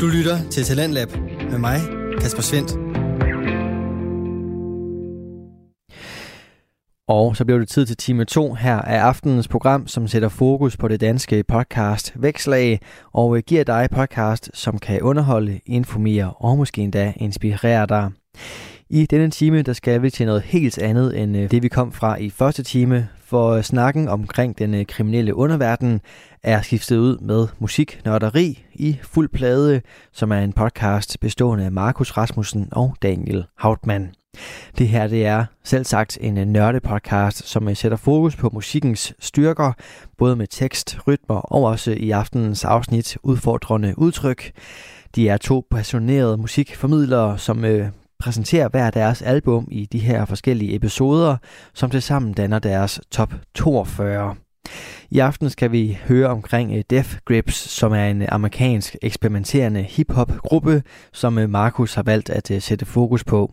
Du lytter til Talentlab med mig, Kasper Svendt. Og så bliver det tid til time 2 her af aftenens program, som sætter fokus på det danske podcast Vækslag og øh, giver dig podcast, som kan underholde, informere og måske endda inspirere dig. I denne time, der skal vi til noget helt andet end øh, det, vi kom fra i første time, for øh, snakken omkring den kriminelle underverden er skiftet ud med musiknørderi i fuld plade, som er en podcast bestående af Markus Rasmussen og Daniel Hautmann. Det her det er selv sagt en nørdepodcast, som sætter fokus på musikkens styrker, både med tekst, rytmer og også i aftenens afsnit udfordrende udtryk. De er to passionerede musikformidlere, som øh, præsenterer hver deres album i de her forskellige episoder, som tilsammen danner deres top 42. I aften skal vi høre omkring øh, Death Grips, som er en øh, amerikansk eksperimenterende hip-hop gruppe, som øh, Markus har valgt at sætte fokus på.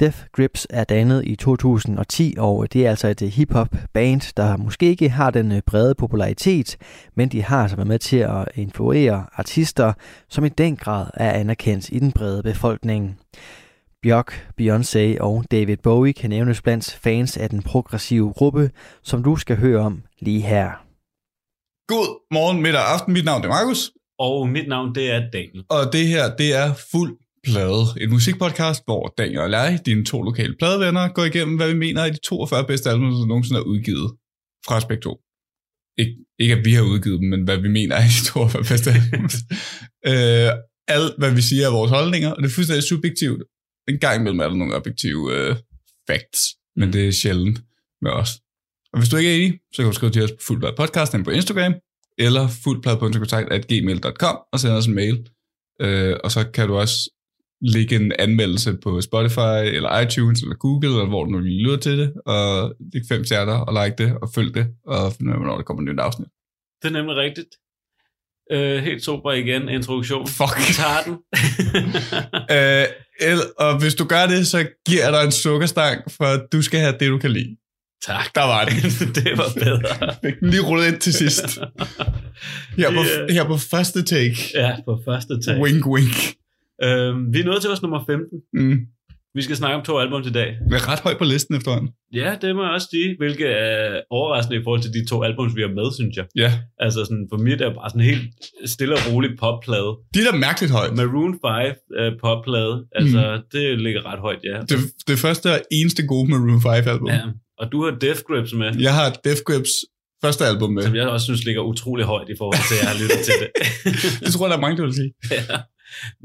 Death Grips er dannet i 2010, og det er altså et hip-hop band, der måske ikke har den brede popularitet, men de har altså været med til at influere artister, som i den grad er anerkendt i den brede befolkning. Bjørk, Beyoncé og David Bowie kan nævnes blandt fans af den progressive gruppe, som du skal høre om lige her. God morgen, middag og aften. Mit navn er Markus. Og mit navn det er Daniel. Og det her, det er fuld plade. Et musikpodcast, hvor Daniel og jeg, dine to lokale pladevenner, går igennem, hvad vi mener er de 42 bedste album, som nogensinde er udgivet fra Spektro. Ik- ikke at vi har udgivet dem, men hvad vi mener er de 42 bedste album. øh, alt, hvad vi siger, er vores holdninger, og det er fuldstændig subjektivt. En gang imellem er der nogle objektive øh, facts, men det er sjældent med os. Og hvis du ikke er enig, så kan du skrive til os på Fuldblad Podcast på Instagram, eller fuldblad.kontakt.gmail.com og sende os en mail. Øh, og så kan du også lægge en anmeldelse på Spotify, eller iTunes, eller Google, eller hvor du nu lige lyder til det, og lægge fem stjerner, og like det, og følg det, og finde ud af, hvornår der kommer et nyt afsnit. Det er nemlig rigtigt. Øh, helt super igen, introduktion. Fuck. Vi tager den. øh, og hvis du gør det, så giver jeg dig en sukkerstang, for du skal have det, du kan lide. tak. Der var det. det var bedre. Fik den lige rullet ind til sidst. Her på, Yeah. her på første take. ja, på første tag. Wink, wink. Øhm, vi er nået til vores nummer 15. Mm. Vi skal snakke om to album i dag. Det er ret højt på listen efterhånden. Ja, det må jeg også sige, hvilket er overraskende i forhold til de to albums, vi har med, synes jeg. Ja. Altså sådan, for mig det er bare sådan en helt stille og rolig popplade. De er da mærkeligt højt. Maroon 5 uh, popplade, altså mm. det ligger ret højt, ja. Det, det første og eneste gode Maroon 5 album. ja. Og du har Death Grips med, Jeg har Death Grips første album med. som jeg også synes ligger utrolig højt i forhold til, at jeg har lyttet til det. Det tror jeg, der er mange, der vil sige. ja.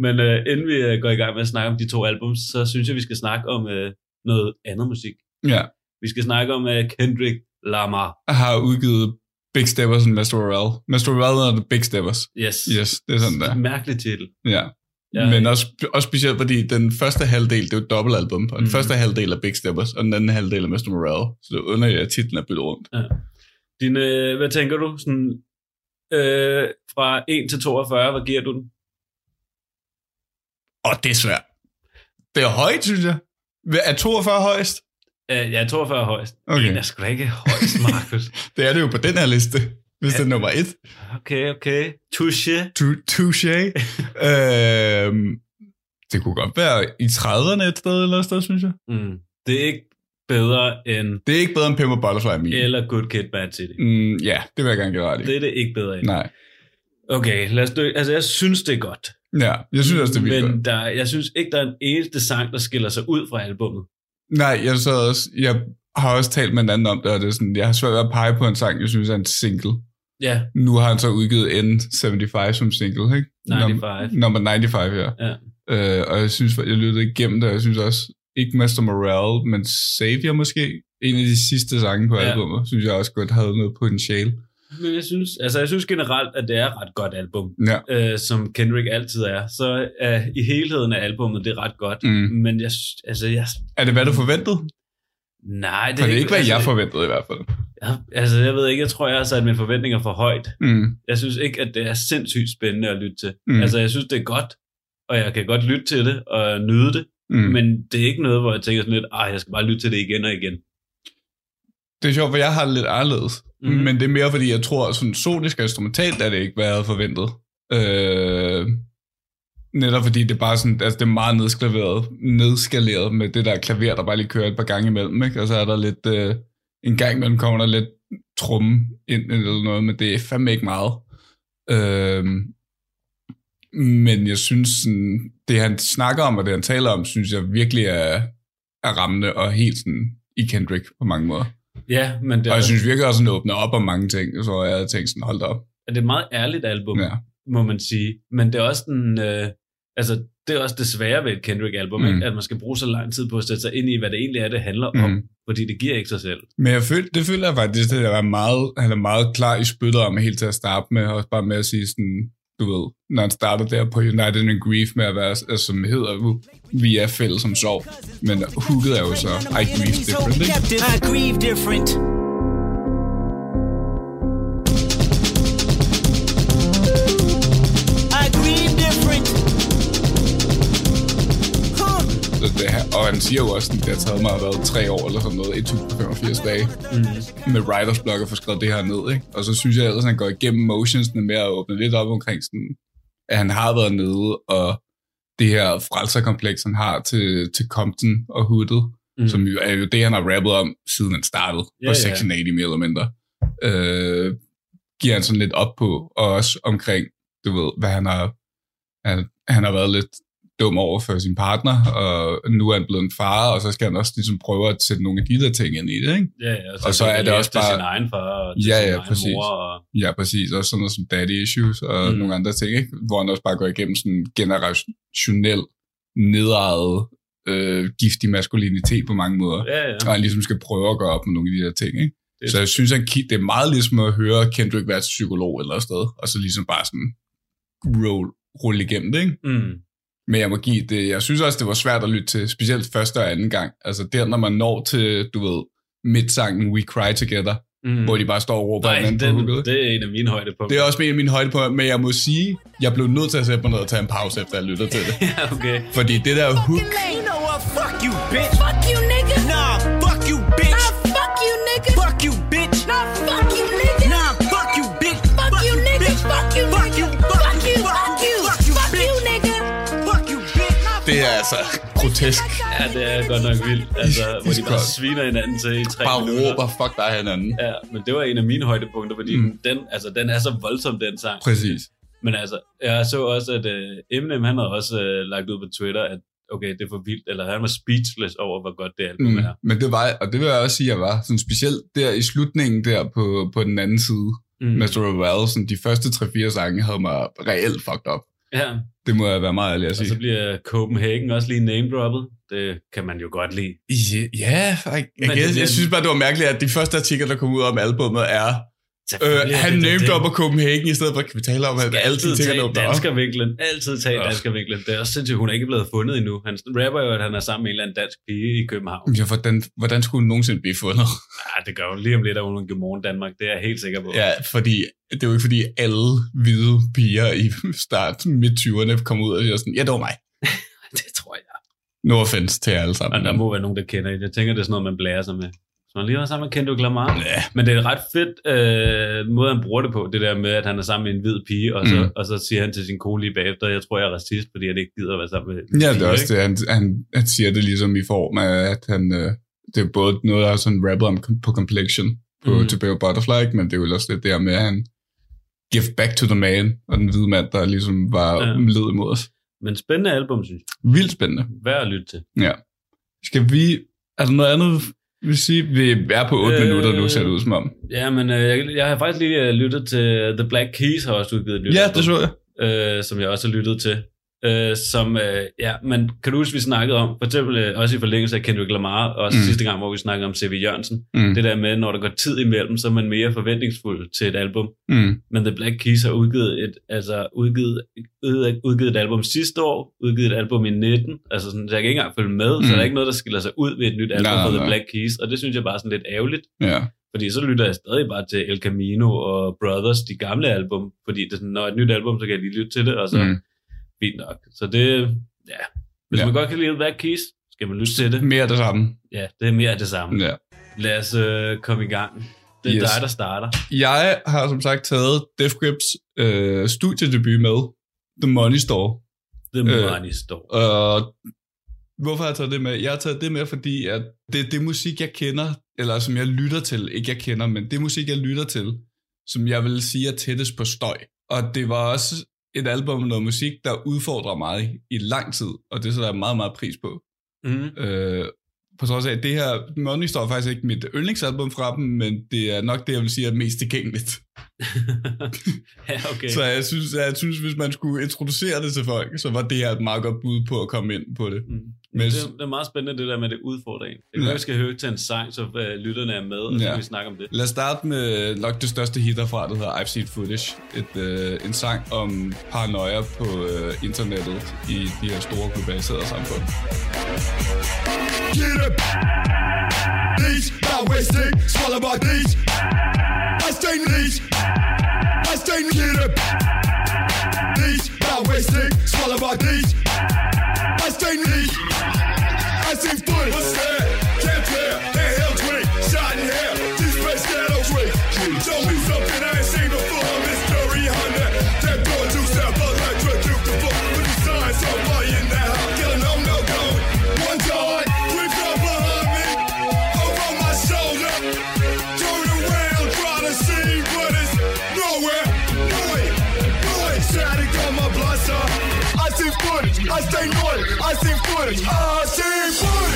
Men uh, inden vi uh, går i gang med at snakke om de to albums, så synes jeg, vi skal snakke om uh, noget andet musik. Ja. Vi skal snakke om uh, Kendrick Lamar. Jeg har udgivet Big Steppers og Mr. Morale. Mr. Morale og The Big Steppers. Yes. Yes, det er sådan der. Mærkelig titel. Ja. Ja. Men også, også specielt, fordi den første halvdel, det er jo et dobbeltalbum, og den Mhm. første halvdel er Big Steppers, og den anden halvdel er Mr. Morale. Så det er underligt, at titlen er byttet rundt. Din, øh, hvad tænker du? Sådan, øh, fra 1 til 42, hvad giver du den? Og det er svært. Det er højt, synes jeg. Er 42 højst? Øh, ja, 42 er højst. Okay. En er sgu da ikke højst, Markus. Det er det jo på den her liste, hvis Ja. det er nummer et. Okay, okay. Touché. Tu- Touché. øhm, det kunne godt være i 30'erne et sted eller et sted, synes jeg. Mm. Det er ikke bedre end Det er ikke bedre end Pimp Butterfly min. eller Good Kid, Bad City. Mm, ja, det vil jeg gerne give ret i. Det er det ikke bedre end. Nej. Okay, lad os dø. Altså, jeg synes, det er godt. Ja, jeg synes også, det er vildt Men godt. der, jeg synes ikke, der er en eneste sang, der skiller sig ud fra albummet. Nej, jeg, så også, jeg har også talt med en anden om det, og det er sådan, jeg har svært ved at pege på en sang, jeg synes er en single. Ja, Nu har han så udgivet N75 som single, ikke? 95. Num- Nummer 95, ja. Ja. Øh, og jeg synes, jeg lyttede igennem det, og jeg synes også, ikke Master Morale, men Savior måske, en af de sidste sange på Ja. albumet, synes jeg også godt havde noget potentiale. Men jeg synes, altså, jeg synes generelt, at det er et ret godt album. Ja. øh, som Kendrick altid er, så er i helheden af albummet, det er ret godt. Mm. Men jeg, altså, jeg, Er det, hvad du forventede? nej, det For det er ikke, hvad altså, jeg forventede i hvert fald. jeg, altså, jeg ved ikke, jeg tror, jeg har sat mine forventninger for højt. Mm. Jeg synes ikke, at det er sindssygt spændende at lytte til. Mm. Altså, jeg synes, det er godt, og jeg kan godt lytte til det og nyde det, mm. men det er ikke noget, hvor jeg tænker sådan lidt, ah, jeg skal bare lytte til det igen og igen. Det er sjovt, for jeg har det lidt anderledes. Mm. Men det er mere, fordi jeg tror, sådan sonisk og instrumentalt er det ikke, hvad jeg havde forventet. Øh, Netop fordi det er bare sådan, altså det er meget nedskaleret, nedskaleret med det der klaver, der bare lige kører et par gange imellem, ikke? Og så er der lidt, øh, en gang imellem kommer der lidt trumme ind eller noget, men det er fandme ikke meget. Øh, men jeg synes, sådan, det han snakker om, og det han taler om, synes jeg virkelig er, er rammende og helt sådan i Kendrick på mange måder. Ja, men det Og er, jeg synes virkelig også, at den åbner op om mange ting, så jeg havde tænkt sådan, hold da op. det er et meget ærligt album, Ja. må man sige. Men det er også den, øh, altså, det er også det svære ved et Kendrick-album, Mm. at man skal bruge så lang tid på at sætte sig ind i, hvad det egentlig er, det handler mm. om, fordi det giver ikke sig selv. Men jeg føl, det føler jeg faktisk, at jeg er meget, han er meget klar i spyttet om helt til at starte med, også bare med at sige sådan, du ved, når han starter der på United in Grief med at være, altså, som hedder uh, vi er fælles som sorg. Men hooket er jo så, I grieve different, ikke? I grieve different. Og han siger jo også, at det har taget mig været tre år eller sådan noget, 1085 dage, mm. med writers blog at få skrevet det her ned, ikke? Og så synes jeg ellers, at han går igennem motionsene med at åbne lidt op omkring sådan, at han har været nede, og det her frelserkompleks, han har til, til Compton og Hoodet, mm. som jo er jo det, han har rappet om, siden han startede Ja, på. Section 80 mere eller mindre. Øh, giver han sådan lidt op på, og også omkring, du ved, hvad han har, han, han har været lidt dum over for sin partner, og nu er han blevet en far, og så skal han også ligesom prøve at sætte nogle af de der ting ind i det, ikke? Ja, ja, Og så kan er han det også bare- sin egen far og til Ja, sin ja, egen præcis. mor. Og, Ja, præcis. Også sådan noget som daddy issues og Mm. nogle andre ting, ikke? Hvor han også bare går igennem sådan en generationel, nedejet, øh, giftig maskulinitet på mange måder. ja, ja. Og han ligesom skal prøve at gøre op med nogle af de der ting, ikke? Det er- Så jeg synes, han, ki- det er meget ligesom at høre Kendrick være psykolog eller et sted, og så ligesom bare sådan roll, rulle igennem det, ikke? Mm. Men jeg må give det, jeg synes også, det var svært at lytte til, specielt første og anden gang. Altså der, når man når til, du ved, midtsangen We Cry Together, Mm. hvor de bare står og råber Nej, hinanden på den, hooket. det er en af mine højdepunkter. Det er også en af mine højdepunkter, men jeg må sige, jeg blev nødt til at sætte mig ned og tage en pause, efter jeg lytter til det. ja, okay. Fordi det der hook, You know what? Fuck you, bitch. Fuck you, nigga. Nah, fuck you, bitch. Nah, fuck you, nigga. Fuck you, bitch. Nah, fuck altså grotesk. Ja, det er godt nok vildt. Altså, hvor de bare sviner hinanden til i tre Bare minutter. råber, fuck dig hinanden. Ja, men det var en af mine højdepunkter, fordi mm. den, altså, den er så voldsom, den sang. Præcis. Men altså, jeg så også, at uh, Eminem, han havde også uh, lagt ud på Twitter, at okay, det er for vildt, eller han var speechless over, hvor godt det album Mm. er. Men det var, og det vil jeg også sige, at jeg var. Sådan specielt der i slutningen der på, på den anden side, Mm. Mr. Ravel, sådan de første 3-4 sange havde mig reelt fucked up. Ja, Det må jeg være meget ærlig at og så sige. bliver Copenhagen også lige name-droppet. Det kan man jo godt lide. Ja, yeah, det jeg, bliver- jeg synes bare, det var mærkeligt, at de første artikler, der kom ud om albumet, er, øh, han name-dropper Copenhagen, i stedet for, kan vi tale om, at altid åbner op. danskervinklen. Altid tage Ja. danskervinklen. Det er også sindssygt, hun er ikke blevet fundet endnu. Han rapper jo, at han er sammen med en eller anden dansk pige i København. Ja, hvordan, hvordan skulle hun nogensinde blive fundet? Ja, det gør hun lige om lidt, at hun er Godmorgen Danmark. Det er jeg helt sikker på. Ja, fordi det er jo ikke fordi alle hvide piger i start midt 20'erne kommer ud og siger sådan, ja, det var mig. det tror jeg. No offense til jer alle sammen. Og der må være nogen, der kender det. Jeg tænker, det er sådan noget, man blærer sig med. Så han lige var sammen med Kendrick Lamar. Ja, Men det er et ret fedt øh, måde, han bruger det på. Det der med, at han er sammen med en hvid pige, og så, Mm. og så siger han til sin kone lige bagefter, jeg tror, jeg er racist, fordi jeg ikke gider at være sammen med ja det er også det. Han, han, han siger det ligesom i form af, at han, øh, det er både noget, der er sådan rappet om på complexion på Mm. To Be a Butterfly, ikke? men det er jo også det der med, at han give back to the man, og den hvide mand, der ligesom var Ja. led imod os. Men spændende album, synes jeg. Vildt spændende. Værd at lytte til. Ja. Skal vi... Er der noget andet, vil sige? Vi er på 8 Øh, minutter nu, ser det ud som om. Ja, men øh, jeg, jeg har faktisk lige øh, lyttet til The Black Keys, har også udgivet et nyt Ja, det så jeg. øh, som jeg også har lyttet til. Øh, som, øh, ja, men kan du huske, vi snakkede om, for eksempel øh, også i forlængelse af Kendrick Lamar, og også mm. Sidste gang, hvor vi snakkede om C.V. Jørgensen, Mm. det der med, når der går tid imellem, så er man mere forventningsfuld til et album. Mm. Men The Black Keys har udgivet et, altså udgivet, ud- udgivet et album sidste år, udgivet et album i 19, altså sådan, så jeg kan ikke engang følge med, mm. så der er ikke noget, der skiller sig ud ved et nyt album Nej, fra The. Black Keys, og det synes jeg bare er sådan lidt ærgerligt. Ja. Fordi så lytter jeg stadig bare til El Camino og Brothers, de gamle album. Fordi det er sådan, når et nyt album, så kan jeg lige lytte til det, og så mm. Fint nok. Så det, ja. Hvis ja. Man godt kan lide Black Keys, skal man lytte til det. Mere af det samme. Ja, det er mere af det samme. Ja. Lad os øh, komme i gang. Det er yes. Dig, der starter. Jeg har som sagt taget Def Grips øh, studiedebut med, The Money Store. The Øh, Money Store. Og hvorfor har jeg taget det med? Jeg har taget det med, fordi at det er det musik, jeg kender, eller som jeg lytter til. Ikke jeg kender, men det musik, jeg lytter til, som jeg vil sige er tættest på støj. Og det var også et album noget musik, der udfordrer mig i, i lang tid, og det sætter jeg meget, meget pris på. Mm. Øh, på trods af, at det her, Money står faktisk ikke mit yndlingsalbum fra dem, men det er nok det, jeg vil sige er mest tilgængeligt. ja, okay. Så jeg synes, jeg synes, hvis man skulle introducere det til folk, så var det her et meget godt bud på at komme ind på det. Mm. Men- det, er, det er meget spændende, det der med det udfordrer en. Det kan Ja. vi skal høre til en sang, så uh, lytterne er med, og så Ja. kan vi snakke om det. Lad os starte med nok det største hit derfra, der hedder I've Seen Footage. Et, øh, en sang om paranoia på øh, internettet i de her store globaliserede samfund. Get up. These, not wasting, swallow my these. I stay these. I stay get up. These, not wasting, swallow my these. I stay these. I see foot. Footage. I stay naughty. I see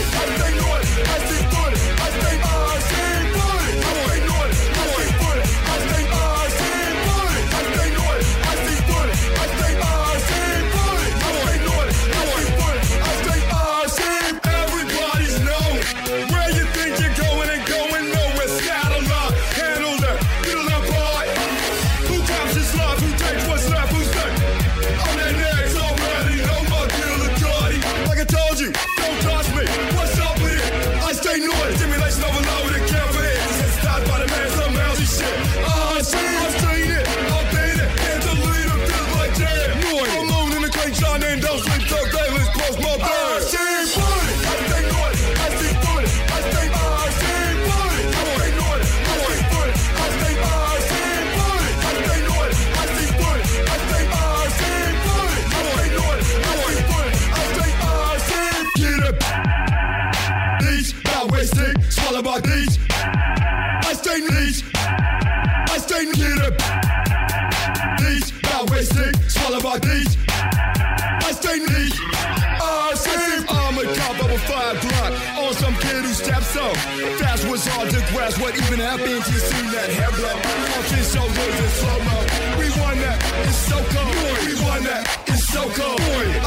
what even happened. You seen that hair blow off his shoulders in slow mo. We won that. It's so cold. We won that. It's so cold.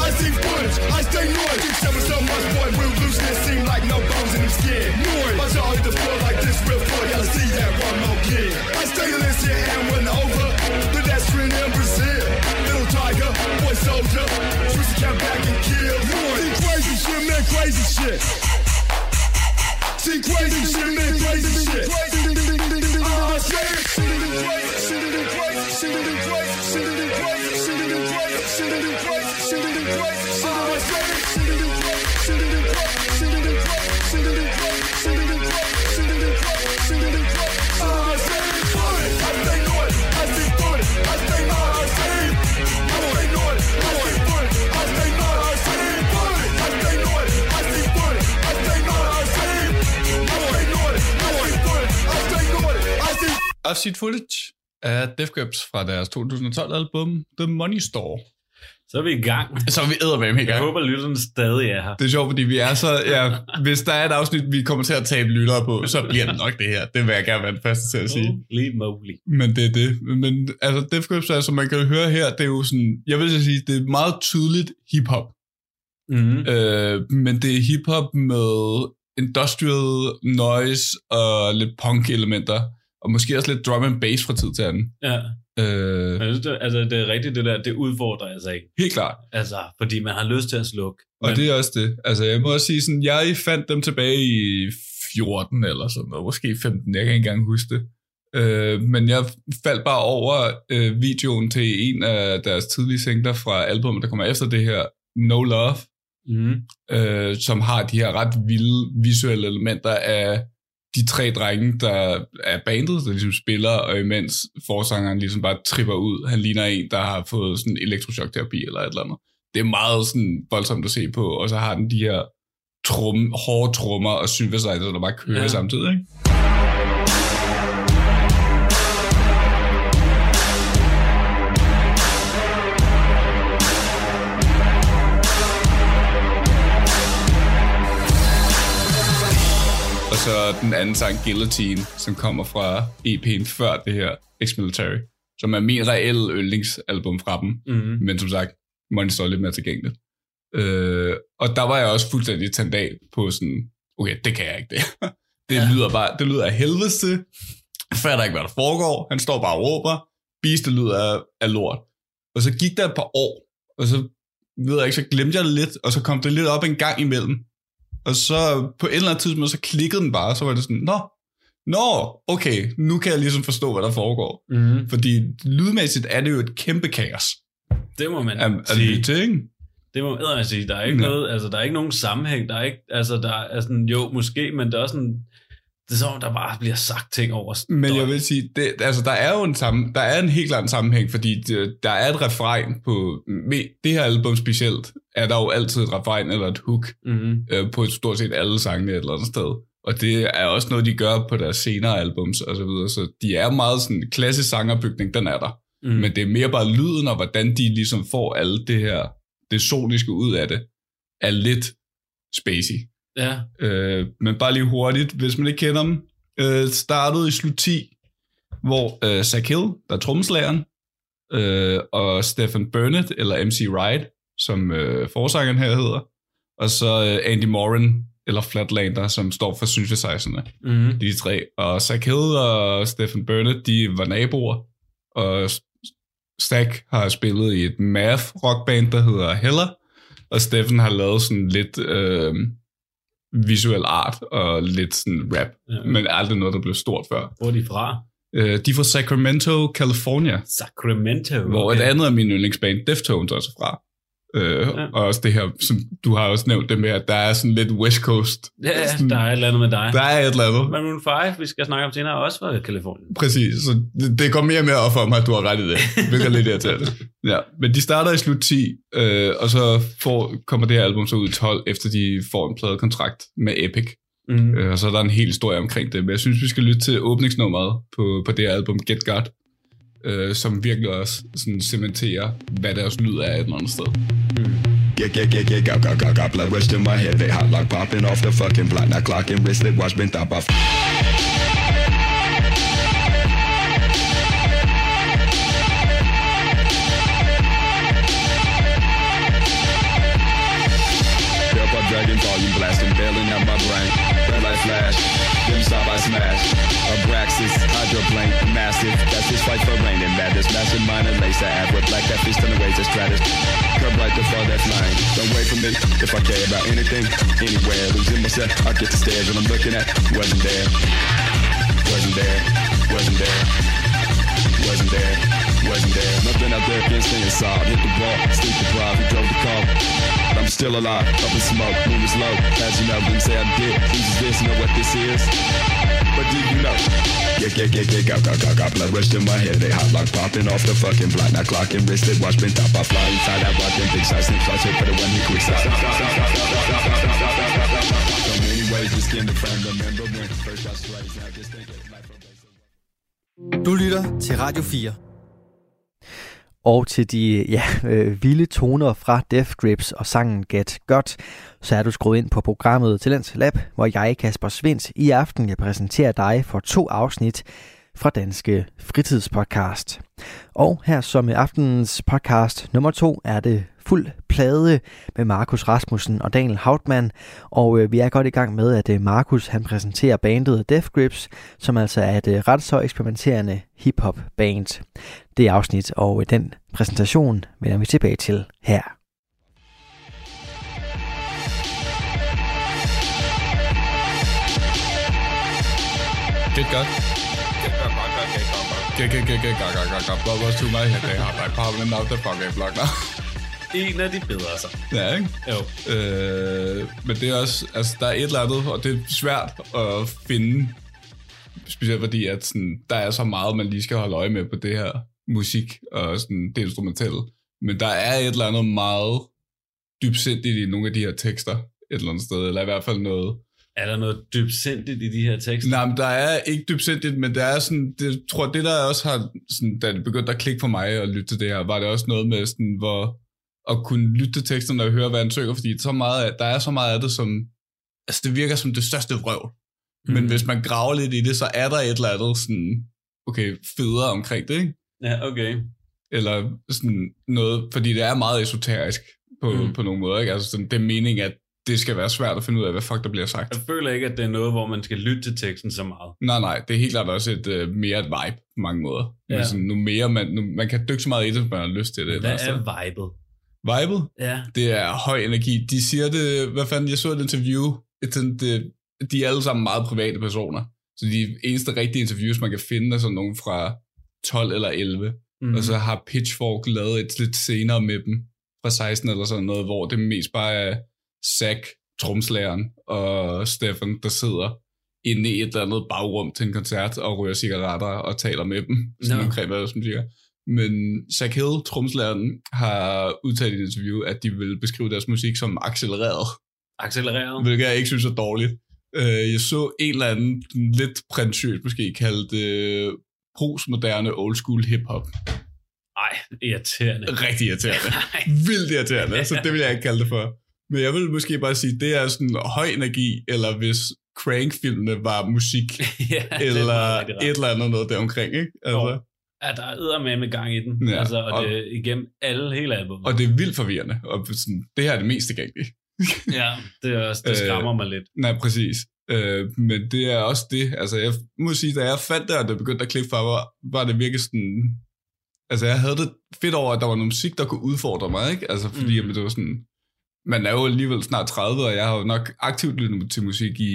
I see footage. I stay noise. Keep showing so much boy. Real looseness seem like no bones in his skin. Noise. My jaw hit the floor like this real floor. Gotta see that one more kid. I stay this here and went over. Pedestrian in Brazil. Little tiger, boy soldier. Switch the back and kill. Noise. Crazy shit, man. Crazy shit. See crazy shit, man. Crazy shit. Ah, shit. I've Seen Footage af Def Grips fra deres 2012-album The Money Store. Så er vi i gang. Så er vi eddermame i Jeg gang. håber, lytterne stadig er her. Det er sjovt, fordi vi er så... Ja, hvis der er et afsnit, vi kommer til at tabe lyttere på, så bliver det nok det her. Det vil jeg gerne være den første til at sige. Holy moly. Men det er det. Men altså, Def Grips, altså, man kan høre her, det er jo sådan... Jeg vil så sige, det er meget tydeligt hip-hop. Mm. Øh, men det er hip-hop med industrial noise og lidt punk-elementer. Og måske også lidt drum and bass fra tid til anden. Ja. Øh, Men jeg synes, det, altså, det er rigtigt, det der, det udfordrer altså ikke. helt klart. Altså, fordi man har lyst til at slukke. Og det er også det. Altså, jeg må også sige sådan, jeg fandt dem tilbage i 14 eller sådan noget, måske 15, jeg kan ikke engang huske det. Øh, men jeg faldt bare over øh, videoen til en af deres tidlige singler fra albumet, der kommer efter det her, No Love, Mm. øh, som har de her ret vilde visuelle elementer af de tre drenge, der er bandet, der ligesom spiller, og imens forsangeren ligesom bare tripper ud. Han ligner en, der har fået sådan elektrochok-terapi eller et eller andet. det er meget sådan voldsomt at se på, og så har den de her trum, hårde trummer og synthesizer, der bare kører ja. samtidig, ikke? Og så den anden sang, Guillotine, som kommer fra EP'en før det her, Ex-Military, som er min reelle yndlingsalbum fra dem. Mm. Men som sagt, Money står lidt mere tilgængeligt. Øh, og der var jeg også fuldstændig tændt af på sådan, okay, det kan jeg ikke det. det Ja. lyder bare, det lyder af helvede til. Jeg fatter ikke, hvad der foregår. Han står bare og råber. Beast, det lyder af, af lort. Og så gik der et par år, og så ved jeg ikke, så glemte jeg det lidt, og så kom det lidt op en gang imellem. Og så på et eller andet tidspunkt, så klikkede den bare, og så var det sådan, nå, nå, okay, nu kan jeg ligesom forstå, hvad der foregår. Mm. Fordi lydmæssigt er det jo et kæmpe kaos Det må man at sige. til, ikke? Det må man sige. Der er ikke Ja. noget, altså der er ikke nogen sammenhæng. Der er ikke, altså der er sådan, jo, måske, men der er sådan, det er som om, der bare bliver sagt ting over. Men jeg vil sige, det, altså, der er jo en, sammen, der er en helt klar en sammenhæng, fordi det, der er et refrain på, det her album specielt, er der jo altid et refrain eller et hook Mm. øh, på stort set alle sangene et eller andet sted. Og det er også noget, de gør på deres senere albums og så videre, så de er meget sådan, klassisk sangerbygning, den er der. Mm. Men det er mere bare lyden og hvordan de ligesom får alt det her, det soniske ud af det, er lidt spacey. Ja. Øh, men bare lige hurtigt, hvis man ikke kender dem. Øh, startede i slut 10, hvor øh, Zach Hill, der er trommeslageren, øh, og Stephen Burnett, eller MC Wright, som øh, forsangeren her hedder, og så øh, Andy Moran, eller Flatlander, som står for synthesizerne, Mm. de tre. Og Zach Hill og Stephen Burnett, de var naboer, og Zach har spillet i et math rockband, der hedder Heller, og Stephen har lavet sådan lidt øh, visuel art og lidt sådan rap, Ja. men aldrig noget, der blev stort før. Hvor er de fra? Øh, de er fra Sacramento, California, Sacramento. hvor et andet af mine yndlingsband, Deftones, også fra. Øh, Ja. Og også det her, som du har også nævnt det med, at der er sådan lidt West Coast. Ja, sådan, der er et eller andet med dig. der er et eller andet. Maroon 5, vi skal snakke om senere, er også fra Kalifornien. Præcis, så det, det går mere og mere op for mig, at du har ret i det. Hvilket er lidt irriterende. Ja, men de starter i slut 10, øh, og så får, kommer det her album så ud i 12, efter de får en pladekontrakt med Epic. Mm. Øh, og så er der en hel historie omkring det. Men jeg synes, vi skal lytte til åbningsnummeret på, på det her album, Get God, øh, som virkelig også sådan cementerer, hvad deres lyd er et eller andet sted. Mm. Yeah, yeah, yeah, yeah, got, got, got, got blood rushed in my head. They hot like popping off the fucking block. Now clocking wristlet watch been top off. Dragon volume blasting, bailing out my brain. Red light flash, stop I smash. Abraxas, hydroplane, massive. That's his fight for rain and madness. Massive and lace that ad with black that fist on the that stratus. Come right to fall that line. Don't wait for me if I care about anything, anywhere. Losing myself, I get the stairs when I'm looking at. Wasn't there, wasn't there, wasn't there. Wasn't there, wasn't there. Nothing out there can't stay inside. Hit the ball, sleep deprived, he drove the car. But I'm still alive, up in smoke, moon is low. As you know, didn't say I did. Who's this? Know what this is? But do you know? Yeah, yeah, yeah, yeah, got, got, got, got blood rushed in my head. They hot like popping off the fucking block. Now clock and wristlet, watch been top. I fly inside, I rock them big shots, snip shots, hit for the one who quick stop. So many ways the frame. Remember when first I straight, now just think it life. Du lytter til Radio 4. Og til de ja, øh, vilde toner fra Death Grips og sangen Get Godt, så er du skruet ind på programmet Talents Lab, hvor jeg, Kasper Svindt, i aften jeg præsenterer dig for to afsnit fra Danske Fritidspodcast. Og her som i aftenens podcast nummer to er det fuld plade med Markus Rasmussen og Daniel Hautmann. Og øh, vi er godt i gang med, at øh, Markus han præsenterer bandet Death Grips, som altså er et øh, ret så eksperimenterende hip-hop band. Det er afsnit, og øh, den præsentation vender vi tilbage til her. Good God. Get God, God, God, get God, God. Get, get, get, get, God, God, God, God. To my head. They hot like popping off the fucking block now. En af de bedre, så. ja, ikke? Jo. Øh, men det er også, altså der er et eller andet, og det er svært at finde, specielt fordi, at sådan, der er så meget, man lige skal holde øje med på det her musik og sådan, det instrumentelle. Men der er et eller andet meget dybsindigt i nogle af de her tekster et eller andet sted, eller i hvert fald noget. Er der noget dybsindigt i de her tekster? Nej, men der er ikke dybsindigt, men der er sådan, det, tror, det der også har, sådan, da det begyndte at klikke for mig at lytte til det her, var det også noget med sådan, hvor, at kunne lytte til teksterne og høre, hvad han synger, fordi så meget, der er så meget af det, som, altså det virker som det største vrøvl. Mm. Men hvis man graver lidt i det, så er der et eller andet sådan, okay, federe omkring det, ikke? Ja, okay. Eller sådan noget, fordi det er meget esoterisk på, Mm. på nogle måder, ikke? Altså sådan, det er meningen, at det skal være svært at finde ud af, hvad fuck der bliver sagt. Jeg føler ikke, at det er noget, hvor man skal lytte til teksten så meget. Nej, nej, det er helt klart også et uh, mere et vibe på mange måder. Ja. Men sådan, nu mere, man, nu, man kan dykke så meget i det, hvis man har lyst til det. Hvad er vibet? Vibet? Ja. Det er høj energi. De siger det, hvad fanden, jeg så et interview, et, det, de er alle sammen meget private personer. Så de eneste rigtige interviews, man kan finde, er sådan nogle fra 12 eller 11. Mm. Og så har Pitchfork lavet et lidt senere med dem, fra 16 eller sådan noget, hvor det mest bare er Zack, tromslageren, og Stefan, der sidder inde i et eller andet bagrum til en koncert og ryger cigaretter og taler med dem. Sådan no. omkring, hvad som siger. Men Zack Hill, tromslageren, har udtalt i et interview, at de vil beskrive deres musik som accelereret, Accelereret. hvilket jeg ikke synes er dårligt. Øh, Jeg så en eller anden lidt præntøs måske kaldt øh, postmoderne old school hip-hop. Ej, irriterende. Rigtig irriterende. Nej. Vildt irriterende, så det vil jeg ikke kalde det for. Men jeg vil måske bare sige, det er sådan høj energi, eller hvis Crank-filmene var musik, ja, er eller et eller andet noget deromkring, ikke? Altså. Ja, der er med med gang i den. Ja, altså, og, og- det igennem alle hele albumet. og det er vildt forvirrende, og sådan, det her er det mest tilgængelige. ja, det, er også, det Øh, skræmmer mig lidt. Nej, præcis. Øh, men det er også det, altså jeg må sige, da jeg fandt det, og det begyndte at klikke for, var, var det virkelig sådan, altså jeg havde det fedt over, at der var noget musik, der kunne udfordre mig, ikke? Altså fordi Mm. mm. det var sådan, man er jo alligevel snart 30, og jeg har jo nok aktivt lyttet til musik i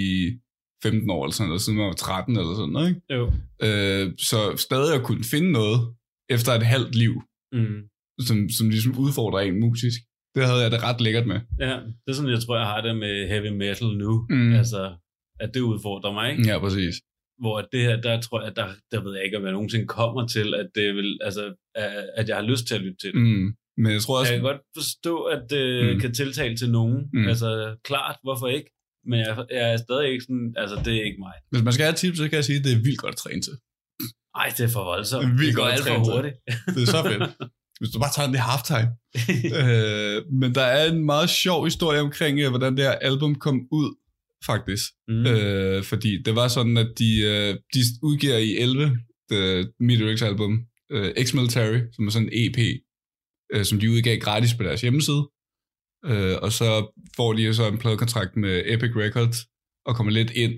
15 år, eller sådan noget, siden jeg var 13 eller sådan noget, ikke? Jo. Øh, så stadig at kunne finde noget efter et halvt liv, Mm. som, som ligesom udfordrer en musisk, det havde jeg det ret lækkert med. Ja, det er sådan, jeg tror, jeg har det med heavy metal nu. Mm. Altså, at det udfordrer mig, ikke? Ja, præcis. Hvor det her, der tror jeg, der, der ved jeg ikke, om jeg nogensinde kommer til, at det vil, altså, at- jeg har lyst til at lytte til det. Mm. Men jeg tror også, Jeg kan godt forstå, at det Mm. mm. kan tiltale til nogen. Mm. Altså, klart, hvorfor ikke? Men jeg, jeg er stadig ikke sådan, altså, det er ikke mig. hvis man skal have et tip, så kan jeg sige, at det er vildt godt at træne til. Ej, det er for voldsomt. Det er vildt det går alt for trænet til. hurtigt. Det er så fedt. Hvis du bare tager den i halftime. øh, men der er en meget sjov historie omkring, øh, hvordan det her album kom ud, faktisk. Mm. Øh, fordi det var sådan, at de, øh, de udgiver i 11, det Meteorix album, øh, X-Military, som er sådan en EP, øh, som de udgav gratis på deres hjemmeside. Øh, og så får de så en pladekontrakt med Epic Records, og kommer lidt ind,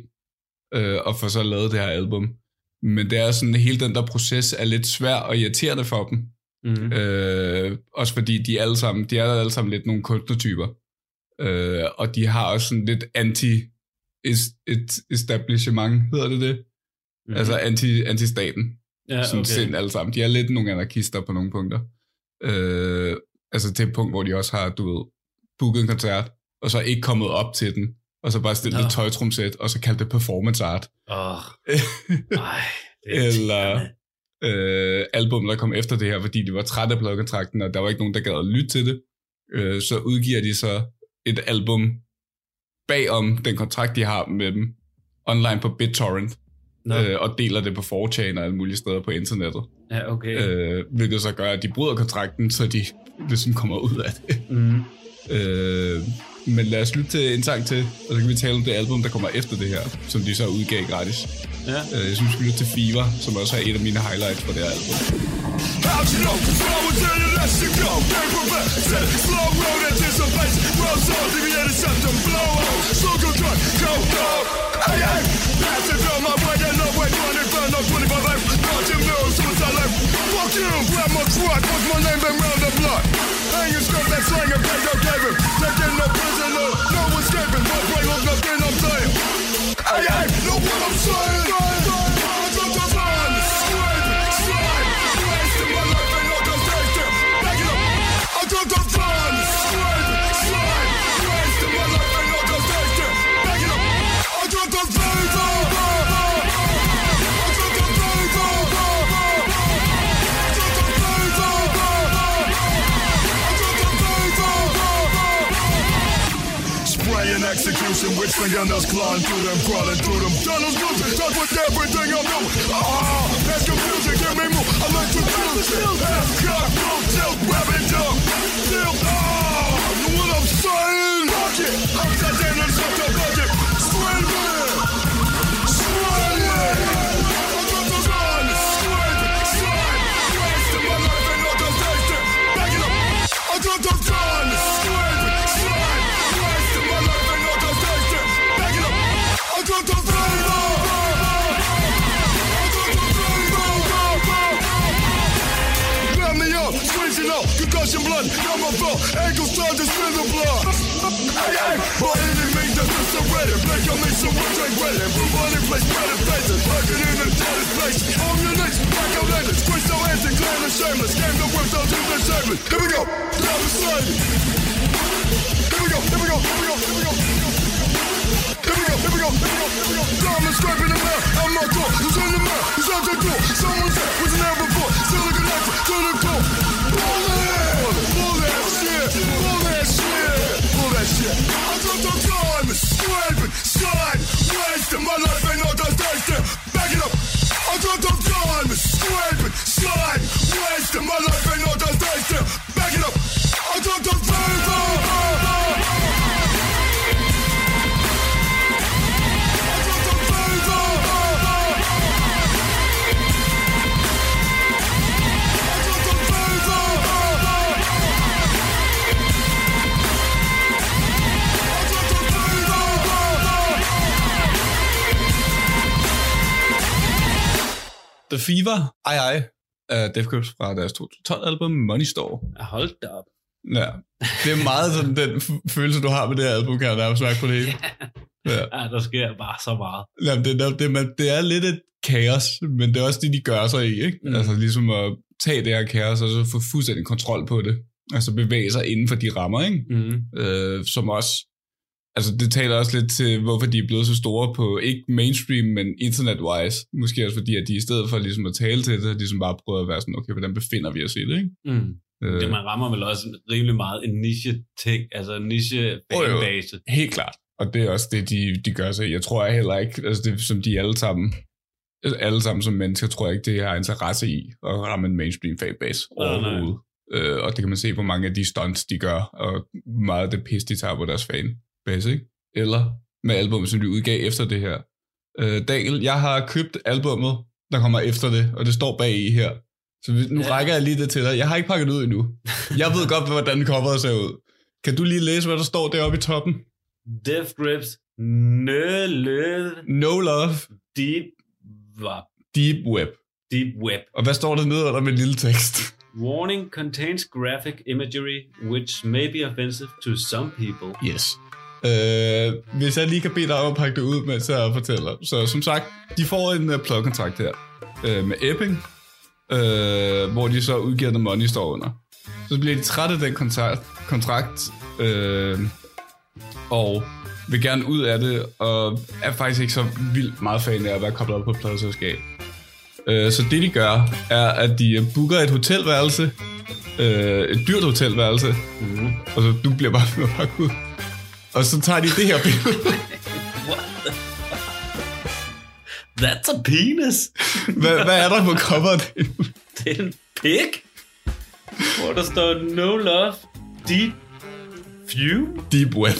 øh, og får så lavet det her album. Men det er sådan, hele den der proces er lidt svær og irriterende for dem. Mm. Øh, også fordi de alle sammen, de er alle sammen lidt nogle kunstnertyper. Øh, og de har også sådan lidt anti et establishment, hedder det det? Mm. Altså anti, anti-staten. ja, sådan okay. sind alle sammen. De er lidt nogle anarkister på nogle punkter. Øh, altså til et punkt, hvor de også har, du ved, booket en koncert, og så ikke kommet op til den, og så bare stillet Nå. et tøjtrumsæt, og så kaldt det performance art. Det er Eller øh, album, der kom efter det her, fordi de var trætte af pladekontrakten, og der var ikke nogen, der gad at lytte til det. Øh, så udgiver de så et album bagom den kontrakt, de har med dem, online på BitTorrent, Nå, øh, og deler det på 4chan og alle mulige steder på internettet. ja, okay. Øh, hvilket så gør, at de bryder kontrakten, så de ligesom kommer ud af det. Mm. Øh, men lad os lytte til en sang til, og så kan vi tale om det album, der kommer efter det her, som de så udgav gratis. Ja. Øh, jeg synes, vi skal lytte til Fever, som også er et af mine highlights på det her album. How'd you know? Slow until you let you go. Can't prevent. Said slow road anticipates. Rolls on, deviated septum. Blow on. Slow go. Go, go. Hey, hey. Pass it on my way. Yeah, no way. 25, no 25 life. Watch him know. Suicide life. Fuck you. Grab my truck. What's my name? Been round the block. Hanging skirt that slang and pay no cabin. Taking no prisoner. No escaping. One play hook nothing I'm saying. Hey, hey. Know what I'm saying? Execution with fingernails clawing through them, crawling through them. Tunnels losing, touch with everything I'm doing. Ah, that's confusion, give me more. I like to fuse it. Half cock, no tilt, grab it up. Tilt, ah, you know what I'm saying? Fuck it, I'm that damn and shut the budget. Scream it, scream it. I'm going to run, out, concussion blood, my throat, ankles start to spill the blood. Hey, hey, by any means that's surrender, make your me some work like ready, move on in place, better faces, working in the deadest place. On your knees, back out legends, twist your hands and clean the shameless, game the work, don't do the shameless. Here we go, down the slide. Here we go, here we go, here we go, here we go. Here we go, here we go, here we go, here we go. Diamond scraping the mirror, out my door. Who's in the mirror? Who's out the door? Someone's there, wasn't there before. Still connected to the core. Pull shit! That shit! Pull that shit! I got the time, scraping, slide, wasting my life ain't no tasting. Back it up! I got the time, scraping, slide, wasting my life ain't no tasting. Back it up! I got the The Fever, ej ej, af Def Grips fra deres 2012-album Money Store. Ja, hold da op. Ja, det er meget sådan den f- følelse, du har med det her album, kan jeg nærmest mærke på det hele. Ja. Ja, der sker bare så meget. Jamen, det, det, det, man, det er lidt et kaos, men det er også det, de gør sig i, ikke? Mm. Altså ligesom at tage det her kaos, og så få fuldstændig kontrol på det. Altså bevæge sig inden for de rammer, ikke? Mm. Øh, som også, altså det taler også lidt til, hvorfor de er blevet så store på, ikke mainstream, men internet-wise. Måske også fordi, at de i stedet for ligesom at tale til det, ligesom bare prøver at være sådan, okay, hvordan befinder vi os i det, ikke? Mm. Øh, Det, man rammer vel også rimelig meget en niche-ting, altså en niche Jo, jo. fanbase. Helt klart. Og det er også det, de, de gør sig. Jeg tror heller ikke, altså det som de alle sammen, alle sammen som mennesker, tror jeg ikke, det har interesse i at ramme en mainstream fanbase overhovedet. Øh, og det kan man se på mange af de stunts, de gør, og meget af det pis, de tager på deres fanbase, ikke? Eller med albumet, som de udgav efter det her. Øh, Daniel, jeg har købt albummet, der kommer efter det, og det står bag i her. Så nu Ja. rækker jeg lige det til dig. Jeg har ikke pakket det ud endnu. Jeg ved godt, hvordan coveret ser ud. Kan du lige læse, hvad der står deroppe i toppen? Death Grips, Nølle, No love, Deep, Web. deep web. Deep Web. Og hvad står der nede under med en lille tekst? Warning contains graphic imagery which may be offensive to some people. Yes. Øh, hvis jeg lige kan bede dig om at pakke det ud, mens jeg fortæller. Så som sagt, de får en uh, pladekontrakt her øh, med Epping, øh, hvor de så udgiver The Money står under. Så bliver de trætte af den kontrakt, kontrakt øh, og vil gerne ud af det, og er faktisk ikke så vildt meget fan af at være koblet op på et pladeselskab. Øh, så det de gør, er, at de øh, booker et hotelværelse, øh, et dyrt hotelværelse, Mm. og så du bliver bare med at pakke ud. Og så tager de det her billede. That's a penis! hvad, hvad er der på coveret? Det er en pik! Hvor der står No Love, Deep Fume. Deep Web.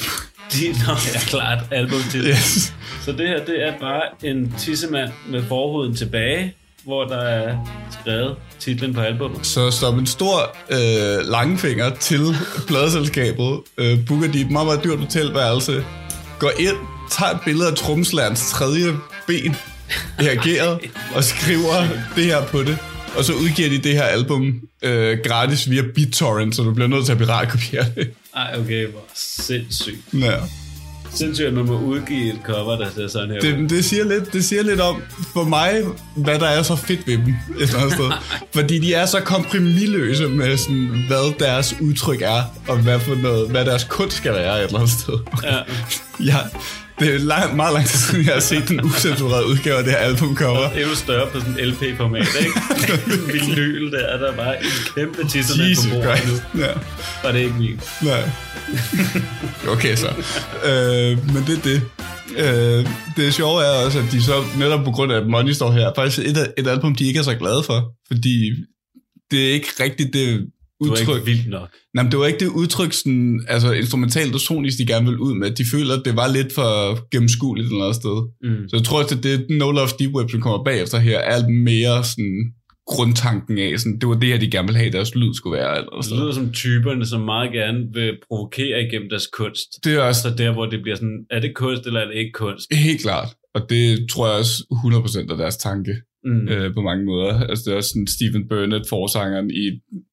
De, nå, ja, klart, album til. Yes. Så det her, det er bare en tissemand med forhuden tilbage, hvor der er skrevet titlen på albumet. Så som en stor øh, langfinger til pladeselskabet, øh, booker de et meget, meget dyrt hotelværelse, går ind, tager et billede af Trumslands tredje ben, reageret, og skriver det her på det. Og så udgiver de det her album øh, gratis via BitTorrent, så du bliver nødt til at piratkopiere det. Ej, okay, hvor sindssygt. Ja. Sindssygt, at man må udgive et cover, der ser sådan her. Det, det, siger lidt, det siger lidt om, for mig, hvad der er så fedt ved dem et eller andet sted. Fordi de er så komprimiløse med, sådan, hvad deres udtryk er, og hvad, for noget, hvad deres kunst skal være et eller andet sted. Ja. Ja, det er lang, meget lang tid siden, jeg har set den usensurerede udgave af det her albumcover. Endnu større på sådan en LP-format, ikke? Vinyl der, der er bare en kæmpe tissemand Jesus på bordet Christ. nu. Ja, Og det er ikke min. nej. Okay, så. Øh, men det er det. Øh, det sjove er også, at de så netop på grund af, Money står her, faktisk et, et album, de ikke er så glade for. Fordi det er ikke rigtigt det Du er udtryk. ikke vild nok. Nej, men det var ikke det udtryk, sådan, altså instrumentalt og sonisk, de gerne ville ud med. De føler, at det var lidt for gennemskueligt eller andet sted. Mm. Så jeg tror, at det, det No Love Deep Web, som kommer bagefter her, er mere sådan grundtanken af, sådan, det var det her, de gerne ville have, deres lyd skulle være. Eller Det sådan. lyder som typerne, som meget gerne vil provokere igennem deres kunst. Det er også Så der, hvor det bliver sådan, er det kunst, eller er det ikke kunst? helt klart, og det tror jeg også 100% af deres tanke Mm. øh, på mange måder. Altså det er også sådan Stephen Burnett, forsangeren i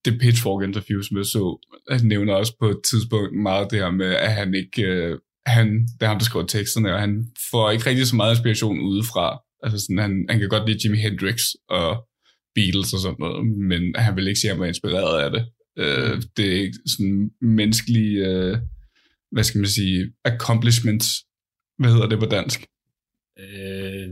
det Pitchfork interview, som jeg så, han nævner også på et tidspunkt meget det her med, at han ikke, øh, han, det er ham, der skriver teksterne, og han får ikke rigtig så meget inspiration udefra. Altså sådan, han, han kan godt lide Jimi Hendrix og Beatles og sådan noget, men han vil ikke sige, at han var inspireret af det. Øh, det er ikke sådan menneskelige, øh, hvad skal man sige, accomplishments, hvad hedder det på dansk? Øh,